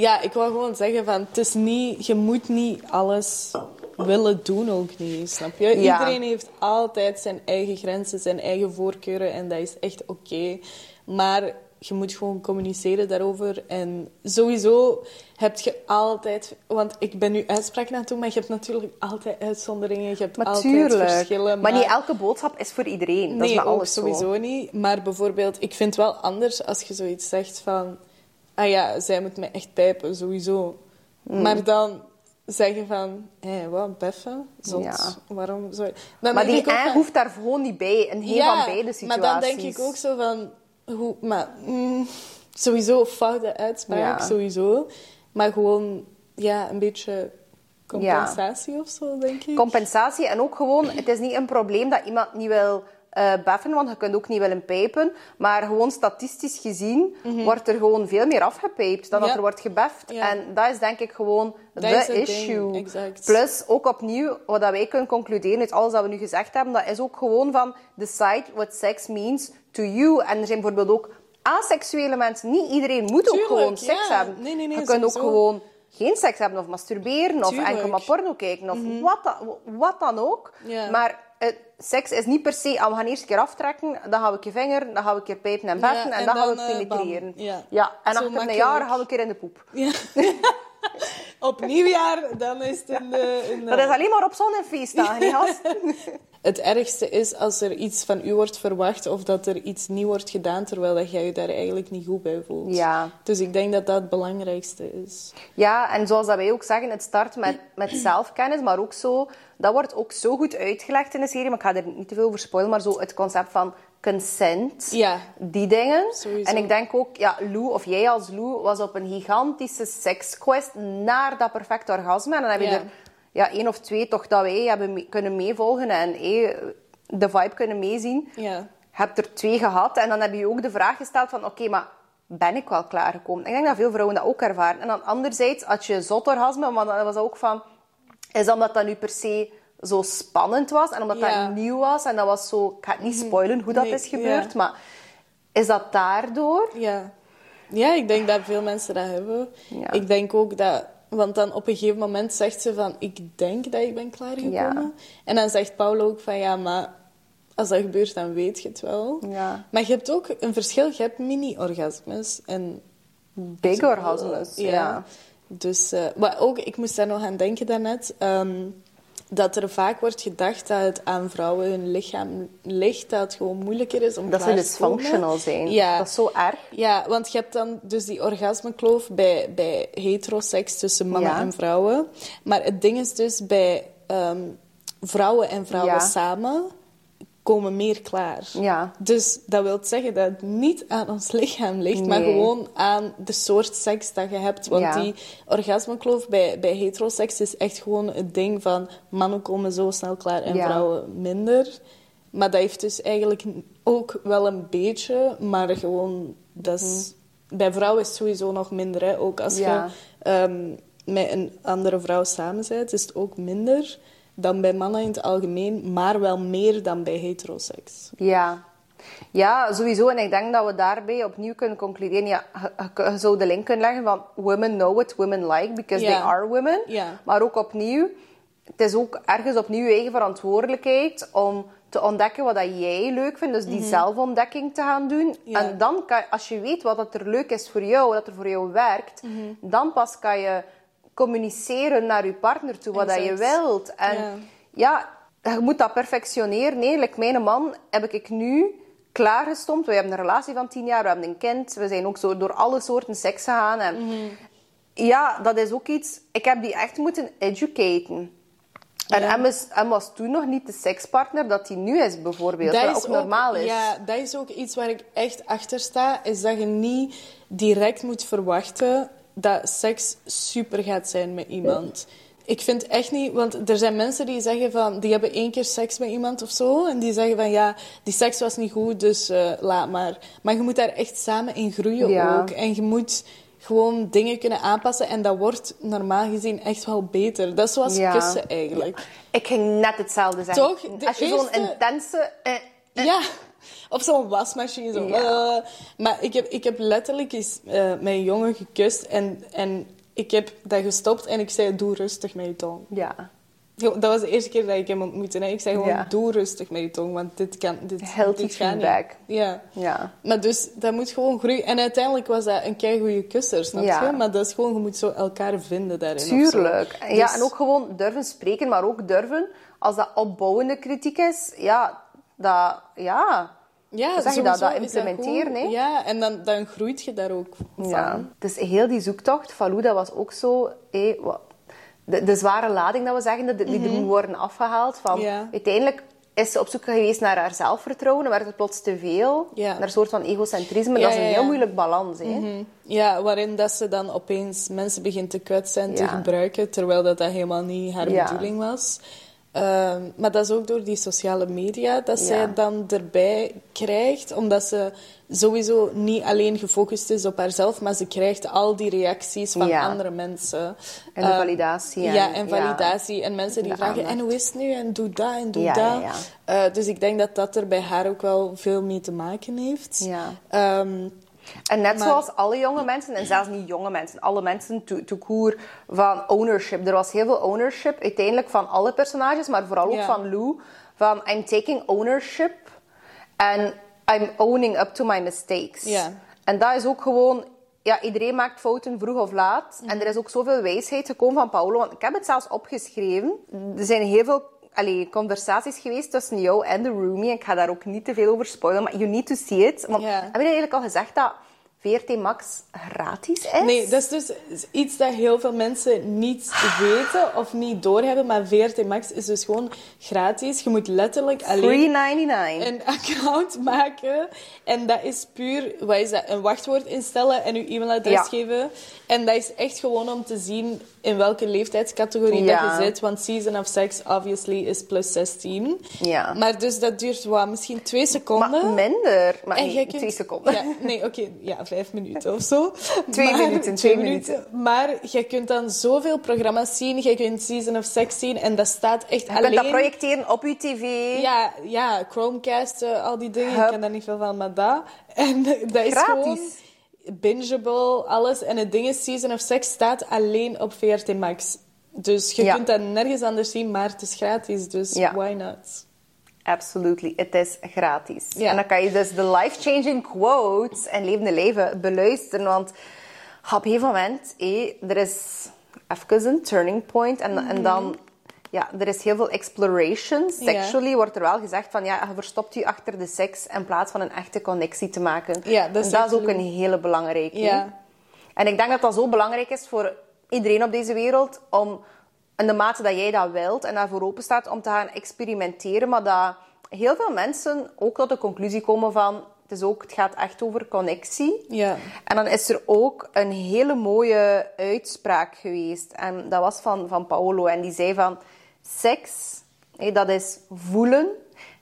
ja, ik wil gewoon zeggen van... Het is niet... Je moet niet alles willen doen ook niet, snap je? Ja. Iedereen heeft altijd zijn eigen grenzen, zijn eigen voorkeuren. En dat is echt oké. Maar je moet gewoon communiceren daarover. En sowieso heb je altijd... Want ik ben nu uitspraak naartoe, maar je hebt natuurlijk altijd uitzonderingen. Je hebt altijd verschillen. Maar niet elke boodschap is voor iedereen. dat is Nee, ook alles sowieso niet. Maar bijvoorbeeld, ik vind het wel anders als je zoiets zegt van... Ah ja, zij moet mij echt pijpen, sowieso. Mm. Maar dan zeggen van... Hé, wat, beffen? Zot. Ja. Waarom zou je... Dan Maar die van- hoeft daar gewoon niet bij. In geen van beide situaties. maar dan denk ik ook zo van... Hoe, maar, mm, sowieso foute uitspraak, Ja. sowieso. Maar gewoon, ja, een beetje compensatie of zo, denk ik. Compensatie en ook gewoon, het is niet een probleem dat iemand niet wil eh beffen, want je kunt ook niet willen pijpen. Maar gewoon statistisch gezien wordt er gewoon veel meer afgepijpt dan dat Mhm. Er wordt gebeft. Ja. En dat is denk ik gewoon de issue. Plus, ook opnieuw, wat dat wij kunnen concluderen uit alles dat we nu gezegd hebben, dat is ook gewoon van decide what sex means to you. En er zijn bijvoorbeeld ook asexuele mensen. Niet iedereen moet Tuurlijk, ook gewoon seks ja. hebben. Nee, nee, nee, je kunt ook gewoon geen seks hebben of masturberen of Tuurlijk. Mhm. enkel maar porno kijken of wat, dan, wat dan ook. Maar eh, seks is niet per se, ah, we gaan eerst een keer aftrekken, dan gaan we een keer vinger, dan gaan we een keer pijpen en beffen Ja, en, en dan, gaan we eh, penetreren. Ja. en Zo achter een jaar gaan we een keer in de poep. Ja. Op nieuwjaar, dan is het. In de... Dat is alleen maar op zon en feestdagen, hè, gast? Het ergste is als er iets van u wordt verwacht of dat er iets nieuw wordt gedaan terwijl dat jij je daar eigenlijk niet goed bij voelt. Ja. Dus ik denk dat dat het belangrijkste is. Ja, en zoals dat wij ook zeggen, het start met, met zelfkennis, maar ook zo... Dat wordt ook zo goed uitgelegd in de serie, maar ik ga er niet te veel over spoilen, maar zo het concept van consent. Ja. Die dingen. Sowieso. En ik denk ook, ja, Lou, of jij als Lou, was op een gigantische seksquest naar dat perfecte orgasme. En dan heb je Ja. er ja, één of twee toch dat wij hebben mee- kunnen meevolgen en eh, de vibe kunnen meezien. Ja. Je hebt er twee gehad en dan heb je ook de vraag gesteld van, oké, maar ben ik wel klaargekomen? Ik denk dat veel vrouwen dat ook ervaren. En dan anderzijds, had je zot orgasme, maar dan was dat ook van, is dat omdat dat nu per se zo spannend was en omdat Ja. dat nieuw was en dat was zo, ik ga het niet spoilen hoe dat Nee, is gebeurd, ja. maar is dat daardoor? Ja. Ja, ik denk dat veel mensen dat hebben. Ja. Ik denk ook dat... Want dan op een gegeven moment zegt ze van... Ik denk dat ik ben klaargekomen. En dan zegt Paul ook van... Ja, maar als dat gebeurt, dan weet je het wel. Ja. Maar je hebt ook een verschil. Je hebt mini-orgasmes en Big orgasmes, ja. Dus, eh, maar ook, ik moest daar nog aan denken daarnet, ehm, dat er vaak wordt gedacht dat het aan vrouwen hun lichaam ligt, dat het gewoon moeilijker is om Dat ze dysfunctional zijn. Ja. Dat is zo erg. Ja, want je hebt dan dus die orgasmekloof bij, bij heteroseks tussen mannen Ja. en vrouwen. Maar het ding is dus bij ehm, vrouwen en vrouwen Ja. samen komen meer klaar. Ja. Dus dat wil zeggen dat het niet aan ons lichaam ligt, maar gewoon aan de soort seks dat je hebt. Want Ja. die orgasmekloof bij, bij heteroseks is echt gewoon het ding van mannen komen zo snel klaar en Ja. vrouwen minder. Maar dat heeft dus eigenlijk ook wel een beetje, maar gewoon, dat is, bij vrouwen is het sowieso nog minder. Hè. Ook als Mhm. Je ehm, met een andere vrouw samen bent, is het ook minder dan bij mannen in het algemeen, maar wel meer dan bij heteroseks. Ja. Ja, sowieso. En ik denk dat we daarbij opnieuw kunnen concluderen. Ja, je, zou de link kunnen leggen van women know what women like because they are women. Ja. Maar ook opnieuw, het is ook ergens opnieuw je eigen verantwoordelijkheid om te ontdekken wat dat jij leuk vindt. Dus die zelfontdekking te gaan doen. Mhm. Ja. En dan kan als je weet wat dat er leuk is voor jou, wat er voor jou werkt, Mhm. dan pas kan je communiceren naar je partner toe wat dat je wilt. En Ja. ja, je moet dat perfectioneren. Nee, like mijn man heb ik nu klaargestompt. We hebben een relatie van tien jaar, we hebben een kind. We zijn ook zo door alle soorten seks gegaan. En Mhm. Ja, dat is ook iets... Ik heb die echt moeten educaten. En Ja. Is, was toen nog niet de sekspartner dat hij nu is, bijvoorbeeld. wat ook normaal is. Ja, dat is ook iets waar ik echt achter sta. Is dat je niet direct moet verwachten dat seks super gaat zijn met iemand. Ik vind echt niet... Want er zijn mensen die zeggen van... Die hebben één keer seks met iemand of zo. En die zeggen van... Ja, die seks was niet goed, dus eh, laat maar. Maar je moet daar echt samen in groeien Ja. ook. En je moet gewoon dingen kunnen aanpassen. En dat wordt normaal gezien echt wel beter. Dat is zoals Ja. kussen eigenlijk. Ik ging net hetzelfde zeggen. Toch? De Als je zo'n intense... eh, Ja, op zo'n wasmachine. Zo. Ja. Eh, maar ik heb, ik heb letterlijk eens eh, mijn jongen gekust en, en ik heb dat gestopt en ik zei, doe rustig met je tong. ja. Dat was de eerste keer dat ik hem ontmoette. Ik zei gewoon, Ja. doe rustig met je tong, want dit kan... Dit, Healthy dit gaat niet. feedback. Ja. Ja. Maar dus, dat moet gewoon groeien. En uiteindelijk was dat een keigoede kusser, snap Ja. je? Maar dat is gewoon, je moet zo elkaar vinden daarin. Tuurlijk. Ja, Dus- en ook gewoon durven spreken, maar ook durven, als dat opbouwende kritiek is, ja, dat, ja, Ja, zeg je dat? Dat implementeren, hè? Ja, en dan, dan groeit je daar ook van. ja. Dus heel die zoektocht, Falou, dat was ook zo, hé, wat- de, de zware lading dat we zeggen, dat die er moet worden afgehaald. Van. Ja. Uiteindelijk is ze op zoek geweest naar haar zelfvertrouwen, dan werd het plots te veel, Ja. naar een soort van egocentrisme. Ja, dat is een heel moeilijk balans. Hè? Mhm. Ja, waarin dat ze dan opeens mensen begint te kwetsen en te gebruiken, terwijl dat, dat helemaal niet haar bedoeling was. Ehm, maar dat is ook door die sociale media dat zij dan erbij krijgt, omdat ze sowieso niet alleen gefocust is op haarzelf, maar ze krijgt al die reacties van Ja. andere mensen. En de Ehm, validatie en- ja, en ja. validatie. En mensen die De vragen, aandacht. en hoe is het nu? En doe dat en doe dat. Eh, dus ik denk dat dat er bij haar ook wel veel mee te maken heeft. Ja. Ehm, En net Maar- zoals alle jonge mensen, en zelfs niet jonge mensen, alle mensen to, van ownership. Er was heel veel ownership uiteindelijk van alle personages, maar vooral ook van Lou. Van I'm taking ownership and I'm owning up to my mistakes. Ja. En dat is ook gewoon, ja, iedereen maakt fouten vroeg of laat. En er is ook zoveel wijsheid gekomen van Paolo. Want ik heb het zelfs opgeschreven. Er zijn heel veel allee, conversaties geweest tussen jou en de roomie. Ik ga daar ook niet te veel over spoilen, maar you need to see it. Want heb je eigenlijk al gezegd dat VRT Max gratis is? Nee, dat is dus iets dat heel veel mensen niet weten of niet doorhebben. Maar VRT Max is dus gewoon gratis. Je moet letterlijk alleen Free 99. een account maken. En dat is puur, wat is dat, een wachtwoord instellen en je e-mailadres Ja. geven. En dat is echt gewoon om te zien in welke leeftijdscategorie Ja. dat je zit. Want Season of Sex, obviously, is plus 16. Ja. Maar dus dat duurt wat, misschien twee maar seconden. minder. Maar En nee, kunt- twee seconden. Ja, nee, oké, ja, vijf minuten of zo. Twee minuten, twee Maar je kunt dan zoveel programma's zien. Je kunt Season of Sex zien en dat staat echt Je alleen... kunt dat projecteren op je tv. Ja, ja, Chromecast, eh, al die dingen. Hup. Ik ken daar niet veel van, maar dat. En dat is Gratis. gewoon bingeable, alles. En het ding is, Season of Sex staat alleen op VRT Max. Dus je Ja. kunt dat nergens anders zien, maar het is gratis. Dus Ja. why not? Absolutely, het is gratis. Ja. En dan kan je dus de life-changing quotes en levende leven beluisteren. Want op een gegeven moment, hé, er is even een turning point. En, en dan, ja, er is heel veel exploration. Mhm. Sexually wordt er wel gezegd van, ja, je verstopt je achter de seks in plaats van een echte connectie te maken. Ja, dat is En dat is ook een hele belangrijke. Ja. En ik denk dat dat zo belangrijk is voor iedereen op deze wereld om in de mate dat jij dat wilt en daarvoor open staat om te gaan experimenteren, maar dat heel veel mensen ook tot de conclusie komen van het, is ook, het gaat echt over connectie. Ja. En dan is er ook een hele mooie uitspraak geweest. En dat was van, van Paolo. En die zei van... Seks, hé, dat is voelen.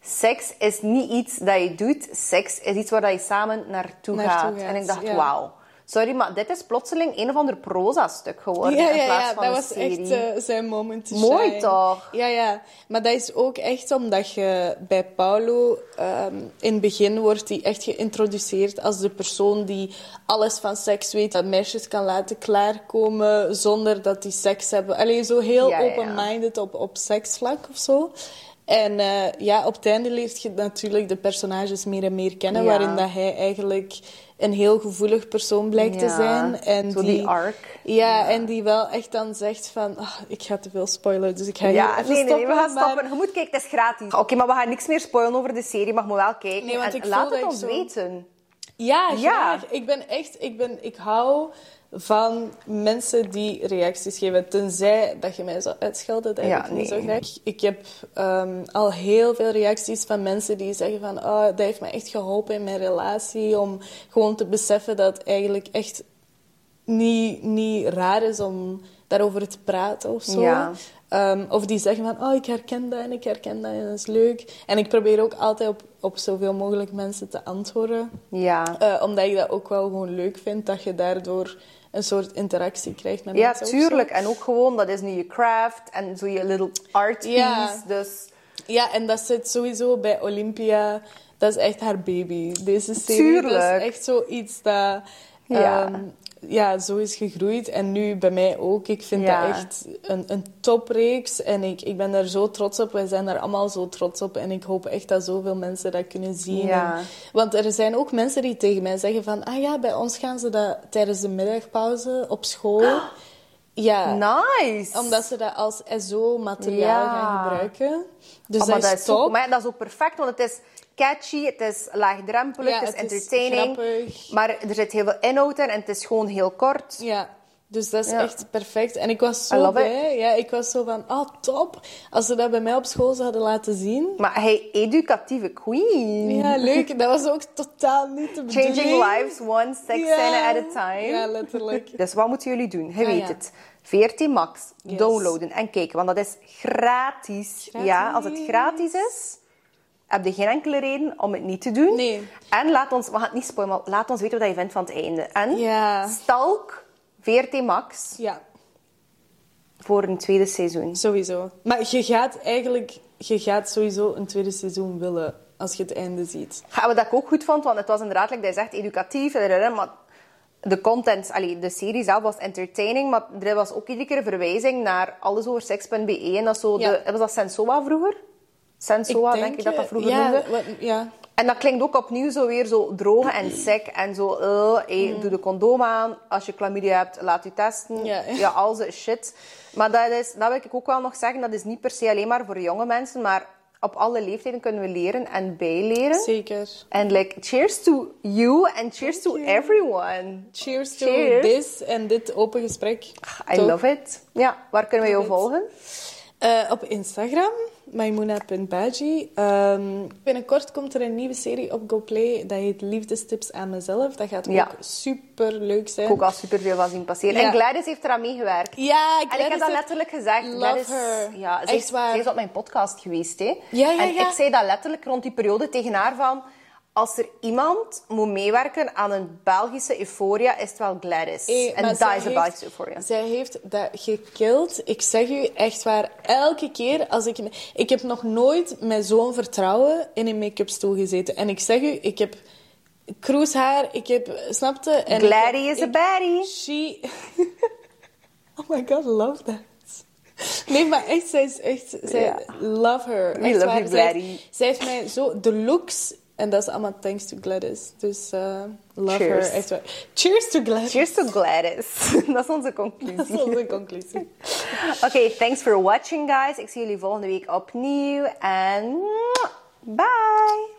Seks is niet iets dat je doet. Seks is iets waar dat je samen naartoe, Naartoe gaat. gaat, En ik dacht, ja. wauw. Sorry, maar dit is plotseling een of ander proza-stuk geworden Ja, in ja, plaats ja, van dat een was serie. echt eh, zijn moment to Mooi shine. toch? Ja, ja. Maar dat is ook echt omdat je bij Paulo... ehm, in het begin wordt hij echt geïntroduceerd als de persoon die alles van seks weet. Dat meisjes kan laten klaarkomen zonder dat die seks hebben. Alleen zo heel Ja, ja, ja. open-minded op, op seksvlak of zo. En eh, ja, op het einde leert je natuurlijk de personages meer en meer kennen, Ja. waarin dat hij eigenlijk een heel gevoelig persoon blijkt te Ja, zijn. En zo die arc. Ja, en die wel echt dan zegt van... "Ah, ik ga te veel spoilen, dus ik ga Ja, nee, nee, nee, we gaan maar- stoppen. Je moet kijken, het is gratis. Oké, maar we gaan niks meer spoilen over de serie, maar je moet wel kijken. Nee, want en ik laat het ons zo- weten. Ja, Ja. graag. Ik ben echt... Ik, ben, ik hou van mensen die reacties geven. Tenzij dat je mij zou uitschelden, dat Ja, heb ik niet zo graag. Ik heb ehm, al heel veel reacties van mensen die zeggen van... Oh, dat heeft me echt geholpen in mijn relatie. Om gewoon te beseffen dat het eigenlijk echt niet, niet raar is om daarover te praten of zo. Ja. Ehm, of die zeggen van, oh, ik herken dat en ik herken dat en dat is leuk. En ik probeer ook altijd op, op zoveel mogelijk mensen te antwoorden. Ja. Eh, omdat ik dat ook wel gewoon leuk vind, dat je daardoor een soort interactie krijgt met Ja, mensen. zo. tuurlijk. En ook gewoon, dat is nu je craft en zo je little art piece. Ja. Dus Ja, en dat zit sowieso bij Olympia. Dat is echt haar baby. Deze serie dat Tuurlijk. is echt zoiets dat... Ja. ehm, ja, zo is gegroeid. En nu bij mij ook. Ik vind Ja. dat echt een, een topreeks. En ik, ik ben daar zo trots op. Wij zijn daar allemaal zo trots op. En ik hoop echt dat zoveel mensen dat kunnen zien. Ja. En- want er zijn ook mensen die tegen mij zeggen van... Ah ja, bij ons gaan ze dat tijdens de middagpauze op school... Ja, nice. omdat ze dat als SO-materiaal Ja. gaan gebruiken. Dus Oh, dat is ook, top. maar dat is ook perfect, want het is catchy, het is laagdrempelig, Ja, het is het entertaining. maar er zit heel veel inhoud in en het is gewoon heel kort. Ja, dus dat is Ja. echt perfect. En ik was zo blij. Ja, ik was zo van, ah, top. Als ze dat bij mij op school zouden laten zien. Maar hij, educatieve queen. Ja, leuk. Dat was ook totaal niet de bedoeling. Changing lives one sex Ja. scene at a time. Ja, letterlijk. Dus wat moeten jullie doen? Je Ah, weet ja. het. VRT Max, Yes. downloaden en kijken, want dat is gratis. Gratis. Ja, als het gratis is, heb je geen enkele reden om het niet te doen. Nee. En laat ons, we gaan het niet spoilen, maar laat ons weten wat je vindt van het einde. En Ja. stalk VRT Max Ja, voor een tweede seizoen. sowieso. Maar je gaat eigenlijk... Je gaat sowieso een tweede seizoen willen als je het einde ziet. Gaan we dat ik ook goed vond, want het was inderdaad, like hij zegt, educatief. rrr, Maar de content, allee, de serie zelf was entertaining, maar er was ook iedere keer een verwijzing naar allesoverseks.be. En dat is zo Ja. de, was dat Sensoa vroeger? Sensoa, denk, ik dat dat vroeger ja, noemde. wat- ja, En dat klinkt ook opnieuw zo weer zo droog en sec en zo, eh, hey, doe de condoom aan. Als je chlamydia hebt, laat je testen. Mm. Ja. ja al zo shit. Maar dat, is, dat wil ik ook wel nog zeggen, dat is niet per se alleen maar voor jonge mensen, maar op alle leeftijden kunnen we leren en bijleren. zeker. And like, cheers to you and cheers to you. everyone. Cheers to this en dit open gesprek. I Toch? love it. Ja, waar kunnen we jou it. volgen? Eh, op Instagram, maimouna.baji. Ehm binnenkort komt er een nieuwe serie op GoPlay. Dat heet Liefdestips aan mezelf. Dat gaat Ja. ook super leuk zijn. Ik ook al superveel van zien passeren. Ja. En Gladys heeft eraan meegewerkt. Ja, En ik heb Gladys dat letterlijk gezegd. Love Gladys, her. Ja, ze Echt is, waar. ze is op mijn podcast geweest. Hè. Ja, ja, en ik zei dat letterlijk rond die periode tegen haar van... Als er iemand moet meewerken aan een Belgische euphoria, is het wel Gladys. Hey, en dat zij is een Belgische euphoria. Zij heeft dat gekild. Ik zeg u echt waar, elke keer als ik... Ik heb nog nooit met zo'n vertrouwen in een make-up stoel gezeten. En ik zeg u, ik heb kroeshaar, ik heb... Snapte? En Gladys is a baddie. She... oh my god, love that. Nee, maar echt, zij is echt... Zij. Love her. We Echt love waar. you, Zij heeft- Gladys. Zij heeft mij zo... De looks... En dat is allemaal thanks to Gladys. Dus uh, love Cheers. her. Echt waar. Cheers to Gladys. Cheers to Gladys. dat is onze conclusie. Dat is onze conclusie. Oké, thanks for watching, guys. Ik zie jullie volgende week opnieuw. En bye!